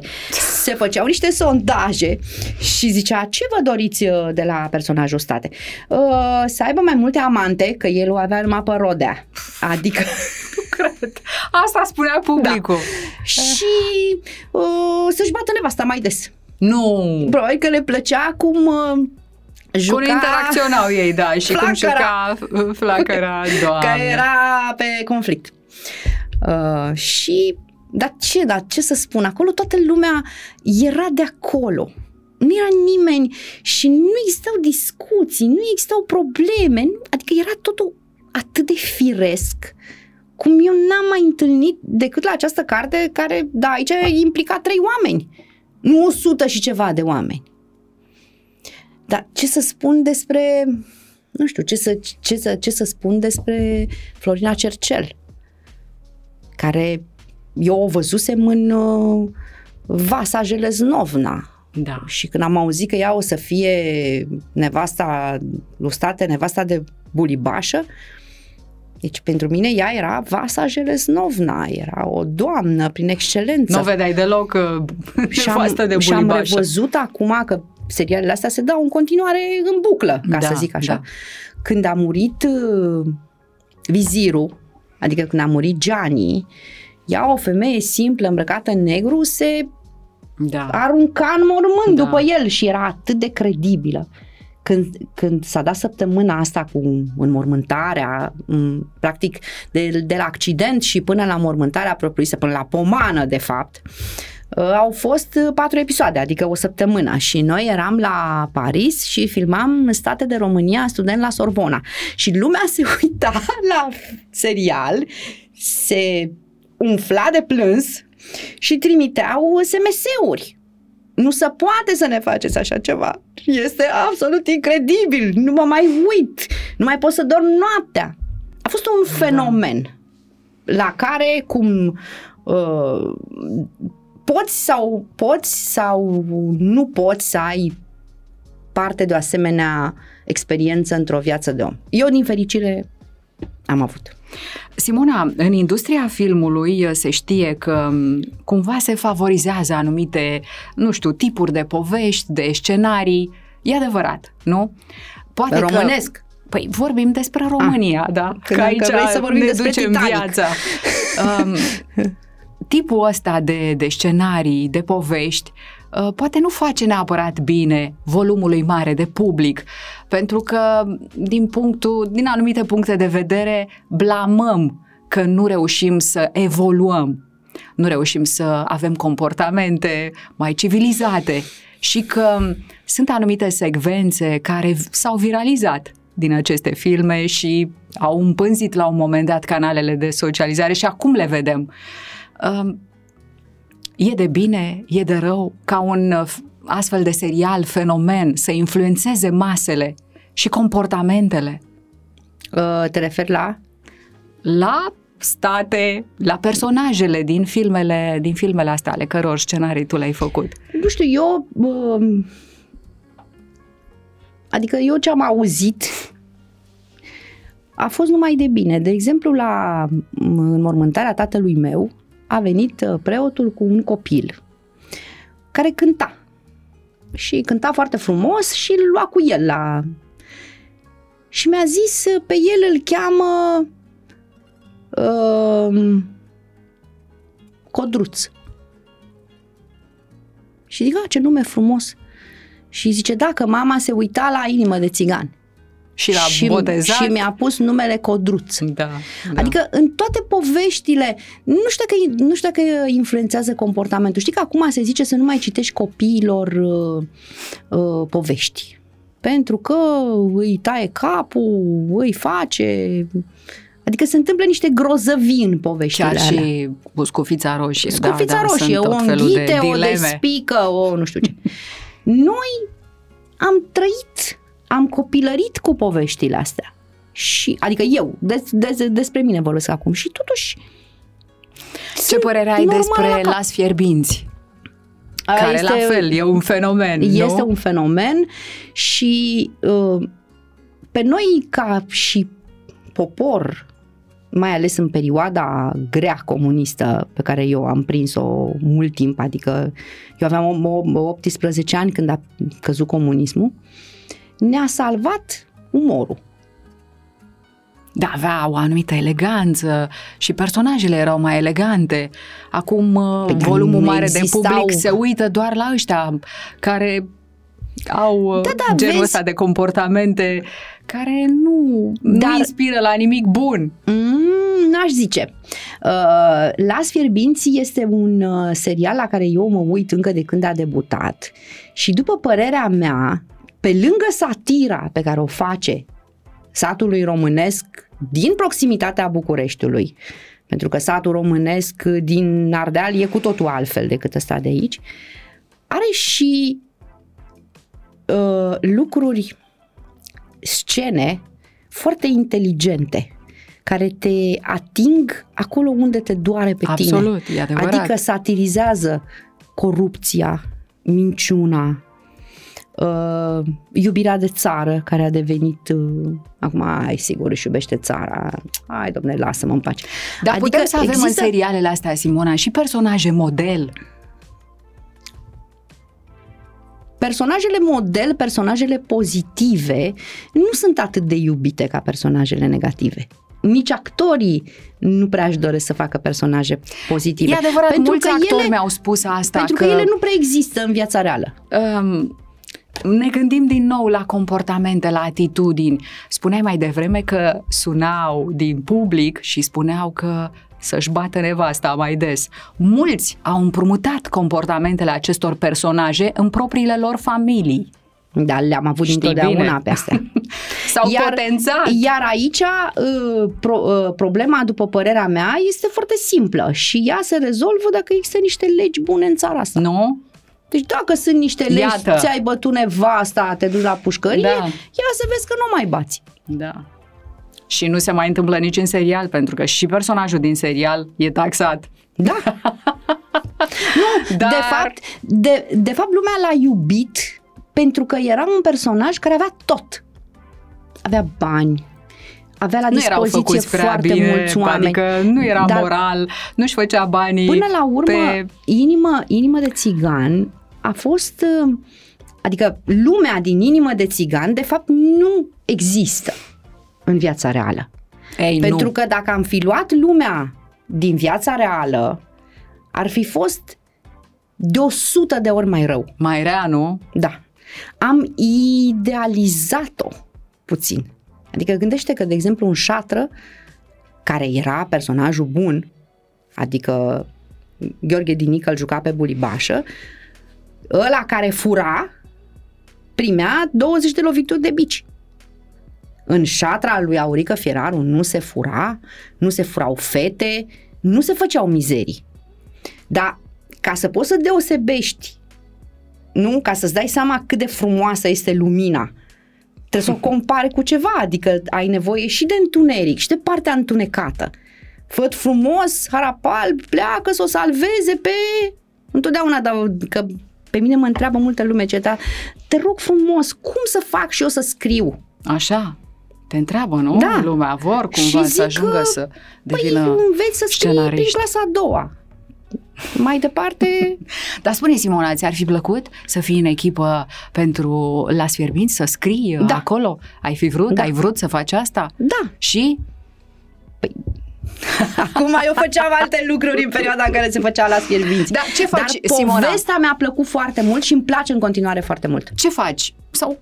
Se făceau niște sondaje și zicea, ce vă doriți uh, de la personajul state? Uh, să aibă mai multe amante, că el o avea numai pe rodea. Adică... Nu cred. Asta spunea publicul. și uh, să-și bată nevasta mai des. Nu. Probabil că le plăcea cum uh, juca... Cum interacționau ei, da, și cum Flacăra. juca uh, flacăra, doamne. Că era pe conflict. Uh, și, dar ce, dar ce să spun, acolo toată lumea era de acolo. Nu era nimeni și nu existau discuții, nu existau probleme, nu- adică era totul atât de firesc cum eu n-am mai întâlnit decât la această carte care, da, aici implica trei oameni, nu o sută și ceva de oameni. Dar ce să spun despre, nu știu, ce să, ce să, ce să spun despre Florina Cercel, care eu o văzusem în uh, Vasa Jeleznovna. Da. Și când am auzit că ea o să fie nevasta lustrate, nevasta de bulibașă, deci pentru mine ea era Vasa Jeleznovna, era o doamnă prin excelență. Nu vedeai deloc uh, și am, nevastă de și am bulibașă. revăzut acum că serialele astea se dau în continuare în buclă, ca Da, să zic așa. da. Când a murit uh, vizirul, adică când a murit Gianni, ea, o femeie simplă, îmbrăcată în negru, se Da. arunca în mormânt Da. după el și era atât de credibilă. Când, când s-a dat săptămâna asta cu înmormântarea, m, practic de, de la accident și până la mormântarea propriu-zisă, până la pomană de fapt, uh, au fost uh, patru episoade, adică o săptămână și noi eram la Paris și filmam în state de România student la Sorbona și lumea se uita la serial, se umfla de plâns și trimiteau SMS-uri. Nu se poate să ne faceți așa ceva. Este absolut incredibil. Nu mă mai uit. Nu mai pot să dorm noaptea. A fost un fenomen la care cum uh, poți sau poți sau nu poți să ai parte de o asemenea experiență într-o viață de om. Eu, din fericire, am avut. Simona, în industria filmului uh, se știe că m, cumva se favorizează anumite, nu știu, tipuri de povești, de scenarii. E adevărat, nu? Poate Românesc. Că, păi vorbim despre România, da? Ah. Credeam că vrei să vorbim ne despre ducem Titanic. viața. Um, tipul ăsta de, de scenarii, de povești, uh, poate nu face neapărat bine volumului mare de public, pentru că din punctul, din anumite puncte de vedere, blamăm că nu reușim să evoluăm, nu reușim să avem comportamente mai civilizate și că sunt anumite secvențe care s-au viralizat din aceste filme și au împânzit la un moment dat canalele de socializare și acum le vedem. Um, E de bine, e de rău ca un uh, astfel de serial, fenomen, să influențeze masele și comportamentele Uh, te referi la? la state, la personajele din filmele, din filmele astea ale căror scenarii tu le-ai făcut. Nu știu, eu... Uh, adică eu ce am auzit a fost numai de bine. De exemplu, la înmormântarea tatălui meu a venit uh, preotul cu un copil care cânta. Și cânta foarte frumos și îl lua cu el la... Și mi-a zis, uh, pe el îl cheamă uh, Codruț. Și zic, a, ce nume frumos. Și zice, da, că mama se uita la inimă de țigan. Și la și, botezat. Și mi-a pus numele Codruț. Da, da. Adică în toate poveștile, nu știu, dacă, nu știu dacă influențează comportamentul. Știi că acum se zice să nu mai citești copiilor uh, uh, povești. Pentru că îi taie capul, îi face... Adică se întâmplă niște grozăvii în poveștile Chiar alea. și cu scufița roșie. Scufița da, da, roșie, o înghite, de o despică, o nu știu ce. Noi am trăit am copilărit cu poveștile astea. Și, adică eu, des, des, despre mine vorbesc acum și totuși Ce părere ai despre las fierbinți? Care este, la fel e un fenomen, Este nu? un fenomen și uh, pe noi ca și popor, mai ales în perioada grea comunistă pe care eu am prins-o mult timp, adică eu aveam 18 ani când a căzut comunismul, ne-a salvat umorul. Da, avea o anumită eleganță și personajele erau mai elegante. Acum păi volumul mare existau... de public se uită doar la ăștia care au da, da, genul vezi... ăsta de comportamente care nu, Dar... nu inspiră la nimic bun. Mm, n-aș zice. Uh, Las Fierbinții este un uh, serial la care eu mă uit încă de când a debutat și după părerea mea, pe lângă satira pe care o face satului românesc din proximitatea Bucureștiului, pentru că satul românesc din Ardeal e cu totul altfel decât ăsta de aici, are și uh, lucruri, scene foarte inteligente care te ating acolo unde te doare pe Absolut, tine. E adevărat. Adică satirizează corupția, minciuna, uh, iubirea de țară care a devenit uh, acum, ai sigur își iubește țara, hai domne, lasă-mă în pace. Dar adică putem să avem există... în serialele astea, Simona, și personaje model. Personajele model, personajele pozitive, nu sunt atât de iubite ca personajele negative nici actorii nu prea își doresc să facă personaje pozitive. E adevărat, pentru mulți că actori ele, mi-au spus asta. Pentru că, că ele nu prea există în viața reală. Um, ne gândim din nou la comportamente, la atitudini. Spuneai mai devreme că sunau din public și spuneau că să-și bată nevasta mai des. Mulți au împrumutat comportamentele acestor personaje în propriile lor familii. Da, le-am avut Știi întotdeauna bine. pe astea. S-au iar, potențat. Iar aici uh, pro, uh, problema, după părerea mea, este foarte simplă și ea se rezolvă dacă există niște legi bune în țara asta. Nu? Deci dacă sunt niște legi, Iată. ți-ai bătut nevasta, te duci la pușcărie, da. ia să vezi că nu mai bați. Da. Și nu se mai întâmplă nici în serial, pentru că și personajul din serial e taxat. Da. nu, Dar... de fapt, de, de fapt lumea l-a iubit pentru că era un personaj care avea tot. Avea bani, avea la dispoziție foarte bine, mulți oameni. Adică nu era dar moral, nu-și făcea banii Până la urmă, pe... inimă, inimă de țigan a fost, uh, adică lumea din inimă de țigan, de fapt, nu există în viața reală. Ei, Pentru nu. că dacă am fi luat lumea din viața reală, ar fi fost de o sută de ori mai rău. Mai rea, nu? Da. Am idealizat-o puțin. Adică gândește că, de exemplu, un șatră, care era personajul bun, adică Gheorghe Dinică îl juca pe Bulibașă, ăla care fura primea 20 de lovituri de bici. În șatra lui Aurică Fieraru nu se fura, nu se furau fete, nu se făceau mizerii. Dar ca să poți să deosebești, nu? Ca să-ți dai seama cât de frumoasă este lumina, trebuie să o compare cu ceva, adică ai nevoie și de întuneric și de partea întunecată. Făt frumos, harapal, pleacă să o salveze pe... Întotdeauna, dar că pe mine mă întreabă multă lume ce dar te rog frumos, cum să fac și eu să scriu? Așa, te întreabă, nu? Da. Lumea vor cumva să ajungă că, să devină păi, înveți să scrii prin clasa a doua. Mai departe... Dar spune, Simona, ți-ar fi plăcut să fii în echipă pentru Las Fierbinți, să scrii da. acolo? Ai fi vrut? Da. Ai vrut să faci asta? Da. Și? Păi, Acum eu făceam alte lucruri în perioada în care se făcea la fierbinți. Da, ce faci, Dar Simona? povestea mi-a plăcut foarte mult și îmi place în continuare foarte mult. Ce faci? Sau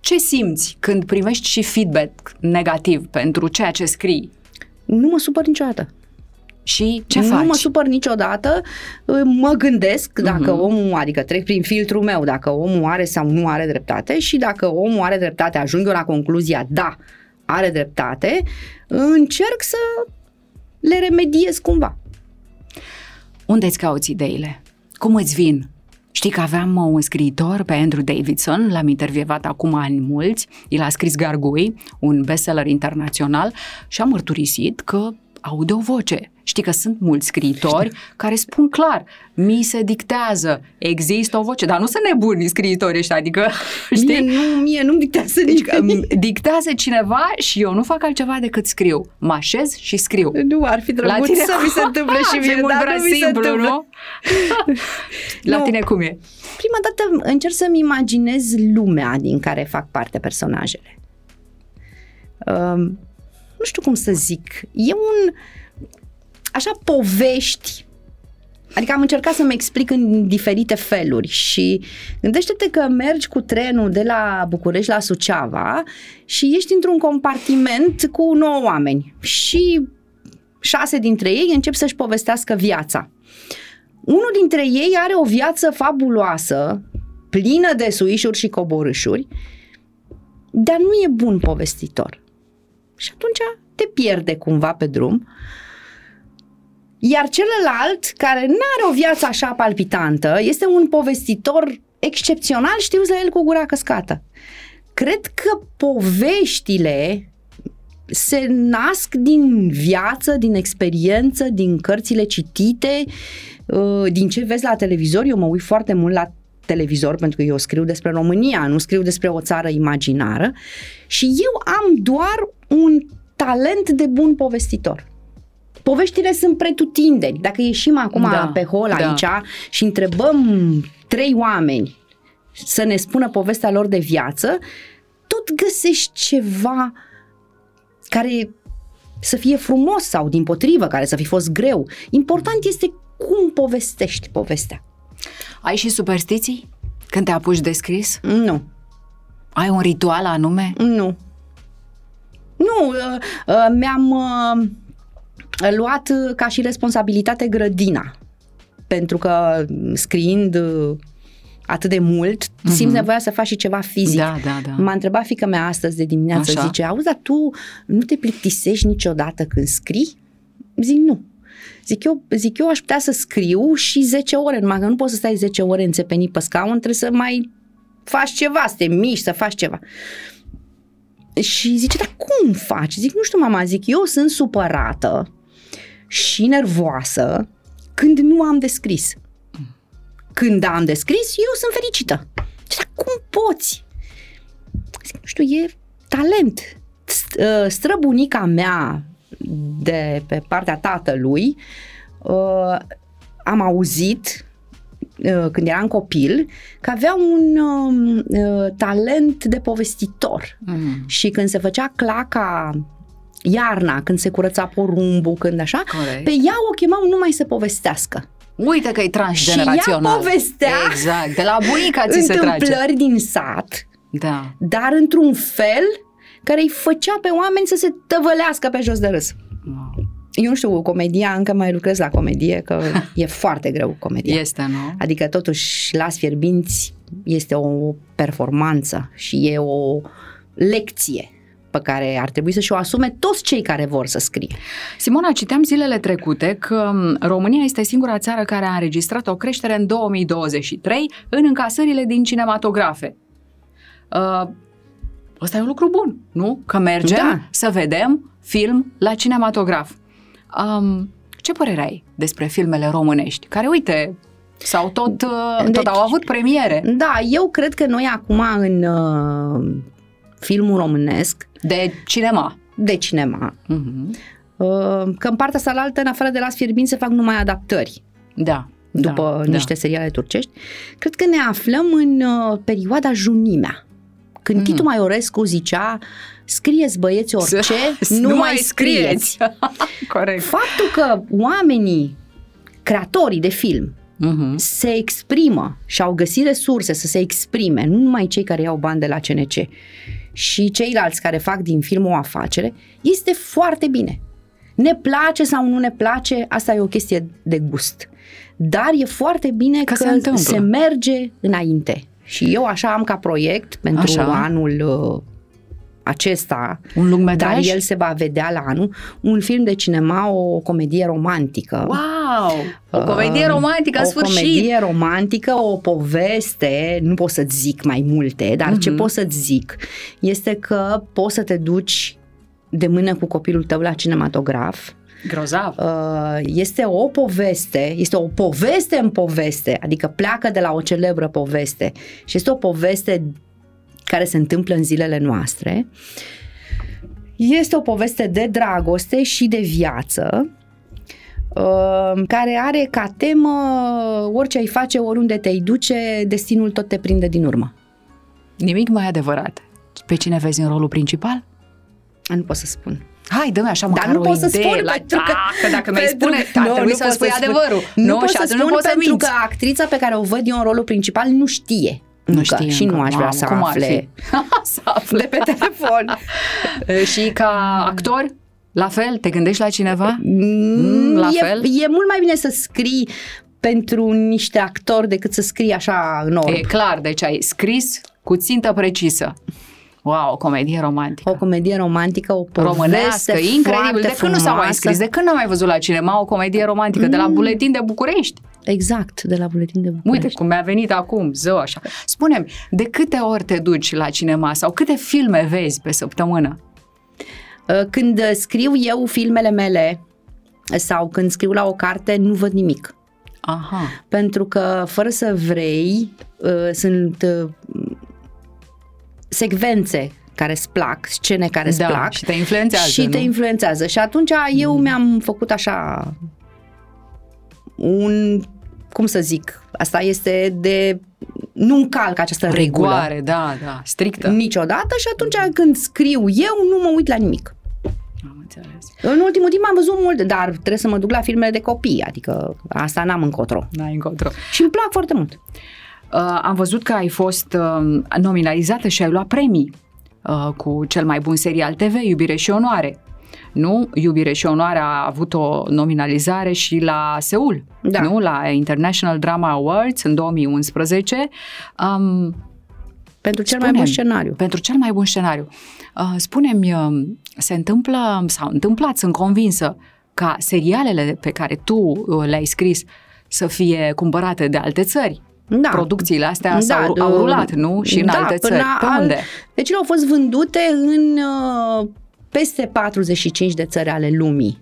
ce simți când primești și feedback negativ pentru ceea ce scrii? Nu mă supăr niciodată. Și ce nu faci? mă supăr niciodată, mă gândesc dacă uh-huh. omul, adică trec prin filtrul meu, dacă omul are sau nu are dreptate și dacă omul are dreptate, ajung eu la concluzia da, are dreptate, încerc să le remediez cumva. Unde îți cauți ideile? Cum îți vin? Știi că aveam uh, un scriitor pe Andrew Davidson, l-am intervievat acum ani mulți, el a scris Gargui, un bestseller internațional și a mărturisit că aude o voce. Știi că sunt mulți scriitori care spun clar, mi se dictează, există o voce, dar nu sunt nebuni scriitorii ăștia, adică, știi? Mie, nu, mie nu-mi dictează nici Adică îmi dictează cineva și eu nu fac altceva decât scriu. Mă așez și scriu. Nu, ar fi drăguț tine- să mi se întâmple și Ar fi mie, mult dar prea nu mi se simplu, întâmplă. nu? La Nu. tine cum e? Prima dată încerc să-mi imaginez lumea din care fac parte personajele. Um, nu știu cum să zic. E un... Așa povești Adică am încercat să-mi explic în diferite feluri și gândește-te că mergi cu trenul de la București la Suceava și ești într-un compartiment cu 9 oameni și șase dintre ei încep să-și povestească viața. Unul dintre ei are o viață fabuloasă, plină de suișuri și coborâșuri, dar nu e bun povestitor. Și atunci te pierde cumva pe drum. Iar celălalt, care nu are o viață așa palpitantă, este un povestitor excepțional, știu la el cu gura căscată. Cred că poveștile se nasc din viață, din experiență, din cărțile citite, uh, din ce vezi la televizor. Eu mă uit foarte mult la televizor pentru că eu scriu despre România, nu scriu despre o țară imaginară și eu am doar un talent de bun povestitor. Poveștile sunt pretutindeni. Dacă ieșim acum Da, pe hol da. aici și întrebăm trei oameni să ne spună povestea lor de viață, tot găsești ceva care să fie frumos sau din potrivă, care să fi fost greu. Important este cum povestești povestea. Ai și superstiții? Când te apuci de scris? Nu, Ai un ritual anume? nu. Nu, uh, uh, mi-am uh, luat uh, ca și responsabilitate grădina. Pentru că mm, scriind uh, atât de mult, mm-hmm. simți nevoia să faci și ceva fizic. Da, da, da. M-a întrebat fică mea astăzi de dimineață, Așa. zice, auzi, dar tu nu te plictisești niciodată când scrii? Zic, nu. Zic eu, zic, eu aș putea să scriu și 10 ore, numai că nu poți să stai 10 ore înțepenit pe scaun, trebuie să mai faci ceva, să te miști, să faci ceva. Și zice, dar cum faci? Zic, nu știu, mama, zic, eu sunt supărată și nervoasă când nu am descris. Când am descris, eu sunt fericită. Zic, dar cum poți? Zic, nu știu, e talent. St- uh, Străbunica mea de pe partea tatălui uh, am auzit uh, când eram copil că avea un um, uh, talent de povestitor Mm. și când se făcea claca iarna, când se curăța porumbul, când așa, Corect. pe ea o chemau numai să povestească. Uite că e transgenerațional. Și ea povestea Exact, de la bunica ți se trage. întâmplări din sat, Da. dar într-un fel care îi făcea pe oameni să se tăvălească pe jos de râs. Wow. Eu nu știu, comedia, încă mai lucrez la comedie, că e foarte greu comedia. Este, nu? Adică totuși Las Fierbinți este o performanță și e o lecție pe care ar trebui să și o asume toți cei care vor să scrie. Simona, citeam zilele trecute că m, România este singura țară care a înregistrat o creștere în 2023 în încasările din cinematografe. Uh, ăsta e un lucru bun, nu? Că mergem Da. să vedem film la cinematograf. Um, ce părere ai despre filmele românești? Care, uite, sau tot, uh, tot Deci- au avut premiere Da, eu cred că noi acum în uh, filmul românesc de cinema. de cinema, Mhm. uh, că în partea asta la altă, în afară de Las Fierbinți, se fac numai adaptări Da. după da, niște seriale turcești, cred că ne aflăm în uh, perioada junimea, Când mm. Titu Maiorescu zicea scrieți băieți orice, nu, nu mai scrieți. Corect. Faptul că oamenii, creatorii de film, uh-huh. se exprimă și au găsit resurse să se exprime, nu numai cei care iau bani de la CNC și ceilalți care fac din film o afacere, este foarte bine. Ne place sau nu ne place, asta e o chestie de gust. Dar e foarte bine că, că se, se merge înainte. Și eu așa am ca proiect pentru așa. anul uh, acesta, un lungmetraj? dar el se va vedea la anul, un film de cinema, o comedie romantică. Wow! O comedie romantică, în o sfârșit! O comedie romantică, o poveste, nu pot să-ți zic mai multe, dar uh-huh. ce pot să-ți zic este că poți să te duci de mână cu copilul tău la cinematograf, Grozav. Uh, este o poveste, este o poveste în poveste, adică pleacă de la o celebră poveste și este o poveste care se întâmplă în zilele noastre. Este o poveste de dragoste și de viață, uh, care are ca temă orice ai face, oriunde te-ai duce, destinul tot te prinde din urmă. Nimic mai adevărat. Pe cine vezi în rolul principal? Nu pot să spun. Hai, dă-mi așa măcar Dar nu o pot să idee spun la... pentru că, că dacă mi-ai spune, ar nu, trebui nu să spui să adevărul. Nu, nu pot să spun nu pot să pentru minți. că actrița pe care o văd eu în rolul principal nu știe. Nu știe și încă. nu aș vrea Mamă, să cum afle. să afle de pe telefon. și ca actor? La fel? Te gândești la cineva? Mm, la e, fel? E mult mai bine să scrii pentru niște actori decât să scrii așa în orb. E clar, deci ai scris cu țintă precisă. Wow, o comedie romantică. O comedie romantică, o poveste Românească, incredibil. De când nu s-a mai scris? De când n-am mai văzut la cinema o comedie romantică? Mm. De la mm. Buletin de București? Exact, de la Buletin de București. Uite cum mi-a venit acum, zău așa. spune de câte ori te duci la cinema sau câte filme vezi pe săptămână? Uh, când scriu eu filmele mele sau când scriu la o carte, nu văd nimic. Aha. Pentru că, fără să vrei, uh, sunt uh, secvențe care îți plac, scene care îți da, plac. și te influențează, Și nu? te influențează. Și atunci eu mm. mi-am făcut așa un, cum să zic, asta este de nu încalc această Rigoare, regulă. da, da, strictă. Niciodată și atunci când scriu eu nu mă uit la nimic. Am înțeles. În ultimul timp am văzut mult, dar trebuie să mă duc la filmele de copii, adică asta n-am încotro. N-ai încotro. Și îmi plac foarte mult. Uh, am văzut că ai fost uh, nominalizată și ai luat premii uh, cu cel mai bun serial TV, Iubire și Onoare. Nu? Iubire și Onoare a avut o nominalizare și la Seul, Da. nu? La International Drama Awards în 2011. Um, Pentru cel mai Spune-mi, bun scenariu. Pentru cel mai bun scenariu. Uh, spune-mi, uh, se întâmplă, sau întâmplat, sunt convinsă, ca serialele pe care tu uh, le-ai scris să fie cumpărate de alte țări. Da. Producțiile astea Da, s-au, de- au rulat, nu? Și în da, alte până țări. Pe al- unde? Deci ele au fost vândute în uh, peste 45 de țări ale lumii.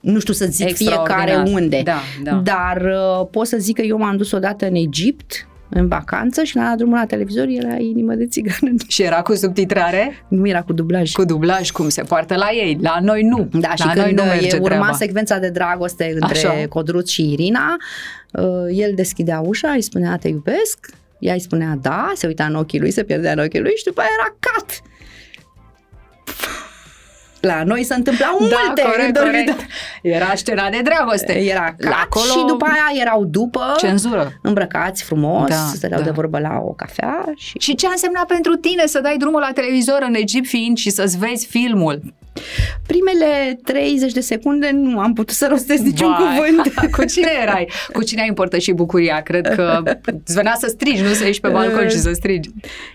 Nu știu să zic Extraordinar. fiecare unde. Da, da. Dar uh, pot să zic că eu m-am dus odată în Egipt în vacanță și la drumul la televizor era inimă de țigană. Și era cu subtitrare? Nu era cu dublaj. Cu dublaj, cum se poartă la ei. La noi nu. Da, la și noi când nu merge e urma treaba. secvența de dragoste între Așa. Codruț și Irina, uh, el deschidea ușa, îi spunea te iubesc, ea îi spunea da, se uita în ochii lui, se pierdea în ochii lui și după aia era cat. La noi se întâmplau multe da, corect, în 2002. corect. Era scena de dragoste. Era cat La acolo... și după aia erau după Cenzură. îmbrăcați frumos, Da, stăteau da. de vorbă la o cafea și Și ce a însemnat pentru tine să dai drumul la televizor în Egipt fiind și să-ți vezi filmul? Primele 30 de secunde nu am putut să rostesc niciun Vai, cuvânt. Cu cine erai? Cu cine ai împărtășit bucuria? Cred că îți venea să strigi, nu să ieși pe balcon și să strigi.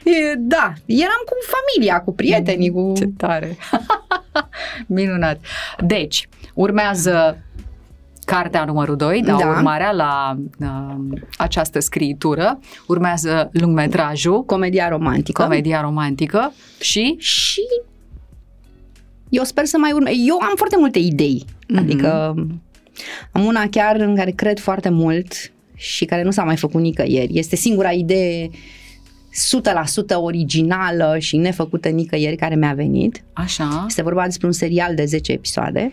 E, Da, eram cu familia, cu prietenii, cu... Ce tare! Minunat! Deci, urmează cartea numărul 2, da, Da. urmarea la uh, această scriitură, urmează lungmetrajul, Comedia romantică. comedia romantică și Și eu sper să mai urme. Eu am foarte multe idei. Mhm. Adică am una chiar în care cred foarte mult și care nu s-a mai făcut nicăieri. Este singura idee 100% originală și nefăcută nicăieri care mi-a venit. așa, Este vorba despre un serial de 10 episoade.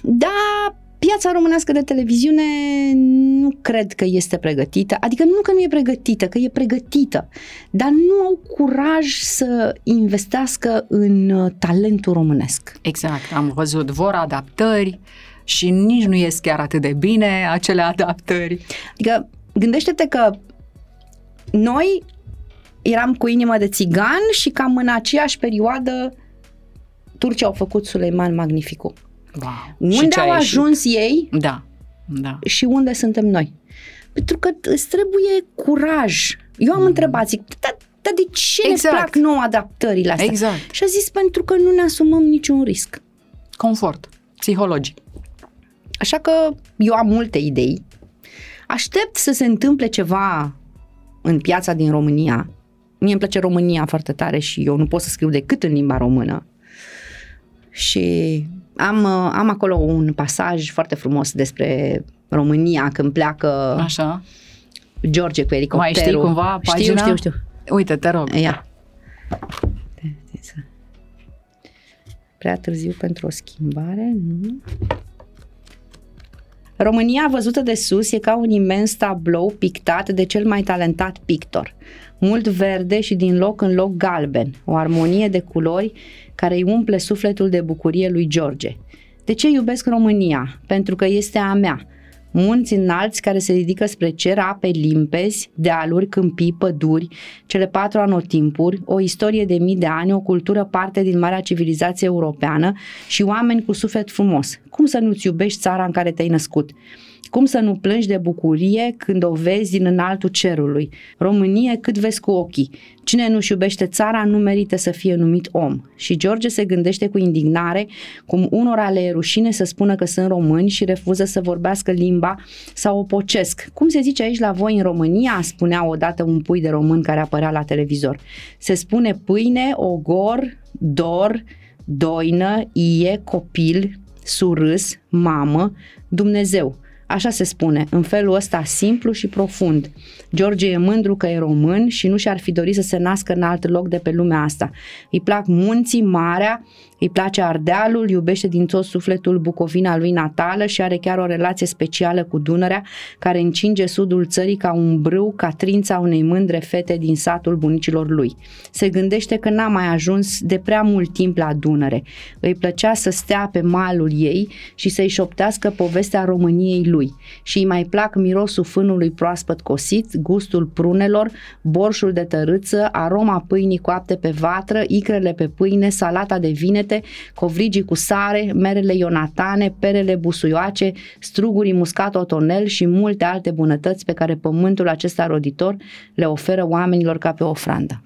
Da, piața românească de televiziune nu cred că este pregătită, adică nu că nu e pregătită, că e pregătită, dar nu au curaj să investească în uh, talentul românesc. Exact, am văzut, vor adaptări și nici nu ies chiar atât de bine acele adaptări. Adică gândește-te că noi eram cu inimă de țigan și cam în aceeași perioadă Turcia au făcut Suleiman Magnificu. Wow. Unde au ajuns ei da. Da. și unde suntem noi? Pentru că îți trebuie curaj. Eu am mm. întrebat, zic, dar da, de ce exact. ne plac nouă adaptările astea? Exact. Și a zis, pentru că nu ne asumăm niciun risc. Confort, psihologic. Așa că eu am multe idei. Aștept să se întâmple ceva în piața din România. Mie îmi place România foarte tare și eu nu pot să scriu decât în limba română. Și am, am acolo un pasaj foarte frumos despre România când pleacă Așa. George cu elicopterul. Mai știi cumva pagina? Știu, știu, știu. Uite, te rog. Ia. Prea târziu pentru o schimbare, nu? România văzută de sus e ca un imens tablou pictat de cel mai talentat pictor. Mult verde și din loc în loc galben, o armonie de culori care îi umple sufletul de bucurie lui George. De ce iubesc România? Pentru că este a mea. Munți înalți care se ridică spre cer, ape limpezi, dealuri, câmpii, păduri, cele patru anotimpuri, o istorie de mii de ani, o cultură parte din marea civilizație europeană și oameni cu suflet frumos. Cum să nu-ți iubești țara în care te-ai născut? Cum să nu plângi de bucurie când o vezi din înaltul cerului? Românie cât vezi cu ochii. Cine nu-și iubește țara nu merită să fie numit om. Și George se gândește cu indignare cum unora le e rușine să spună că sunt români și refuză să vorbească limba sau o pocesc. Cum se zice aici la voi în România, spunea odată un pui de român care apărea la televizor. Se spune pâine, ogor, dor, doină, ie, copil, surâs, mamă, Dumnezeu. Așa se spune, în felul ăsta simplu și profund. George e mândru că e român și nu și-ar fi dorit să se nască în alt loc de pe lumea asta. Îi plac munții, marea, îi place Ardealul, iubește din tot sufletul Bucovina lui natală și are chiar o relație specială cu Dunărea, care încinge sudul țării ca un brâu, ca trința unei mândre fete din satul bunicilor lui. Se gândește că n-a mai ajuns de prea mult timp la Dunăre. Îi plăcea să stea pe malul ei și să-i șoptească povestea României lui. Și îi mai plac mirosul fânului proaspăt cosit, gustul prunelor, borșul de tărâță, aroma pâinii coapte pe vatră, icrele pe pâine, salata de vine vinete, covrigii cu sare, merele ionatane, perele busuioace, strugurii muscat otonel și multe alte bunătăți pe care pământul acesta roditor le oferă oamenilor ca pe ofrandă.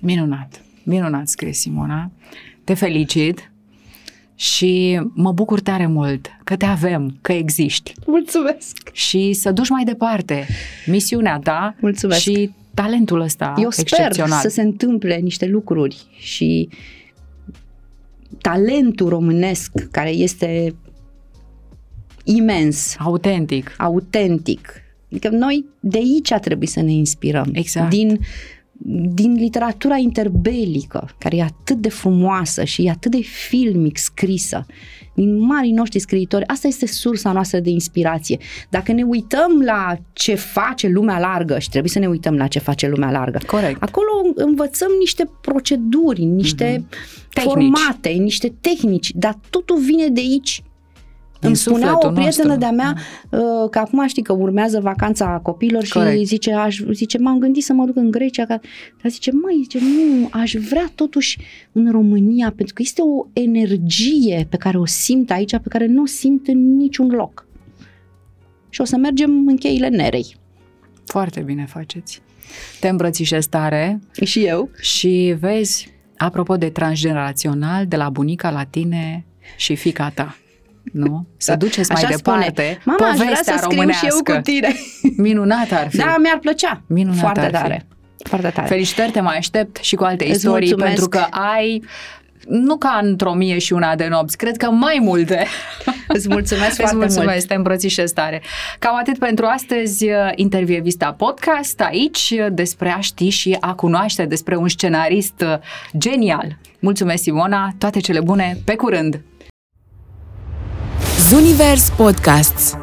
Minunat, minunat scris Simona. Te felicit și mă bucur tare mult că te avem, că existi. Mulțumesc! Și să duci mai departe misiunea ta Mulțumesc. și talentul ăsta Eu sper să se întâmple niște lucruri și talentul românesc care este imens. Autentic. Autentic. Adică noi de aici trebuie să ne inspirăm. Exact. Din, din literatura interbelică, care e atât de frumoasă și e atât de filmic scrisă, din marii noștri scriitori, asta este sursa noastră de inspirație. Dacă ne uităm la ce face lumea largă și trebuie să ne uităm la ce face lumea largă, Corect. acolo învățăm niște proceduri, niște mm-hmm. formate, niște tehnici, dar totul vine de aici îmi spunea o prietenă nostru. de-a mea uh, că acum știi că urmează vacanța copilor și Corect. zice, aș, zice, m-am gândit să mă duc în Grecia, ca, dar zice, măi, zice, nu, aș vrea totuși în România, pentru că este o energie pe care o simt aici, pe care nu o simt în niciun loc. Și o să mergem în cheile nerei. Foarte bine faceți. Te îmbrățișez tare. Și eu. Și vezi, apropo de transgenerațional, de la bunica la tine și fica ta nu? Să duceți Așa mai spune. departe Mama, povestea aș vrea să românească. și eu cu tine. Minunat ar fi. Da, mi-ar plăcea. Minunat Foarte ar tare. Fi. Foarte tare. Felicitări, te mai aștept și cu alte Îți istorii, mulțumesc. pentru că ai nu ca într-o mie și una de nopți, cred că mai multe. Îți mulțumesc foarte Îți mulțumesc, mult. te îmbrățișez tare. Cam atât pentru astăzi, Intervievista Podcast, aici despre a ști și a cunoaște despre un scenarist genial. Mulțumesc, Simona, toate cele bune, pe curând! Zunivers Podcasts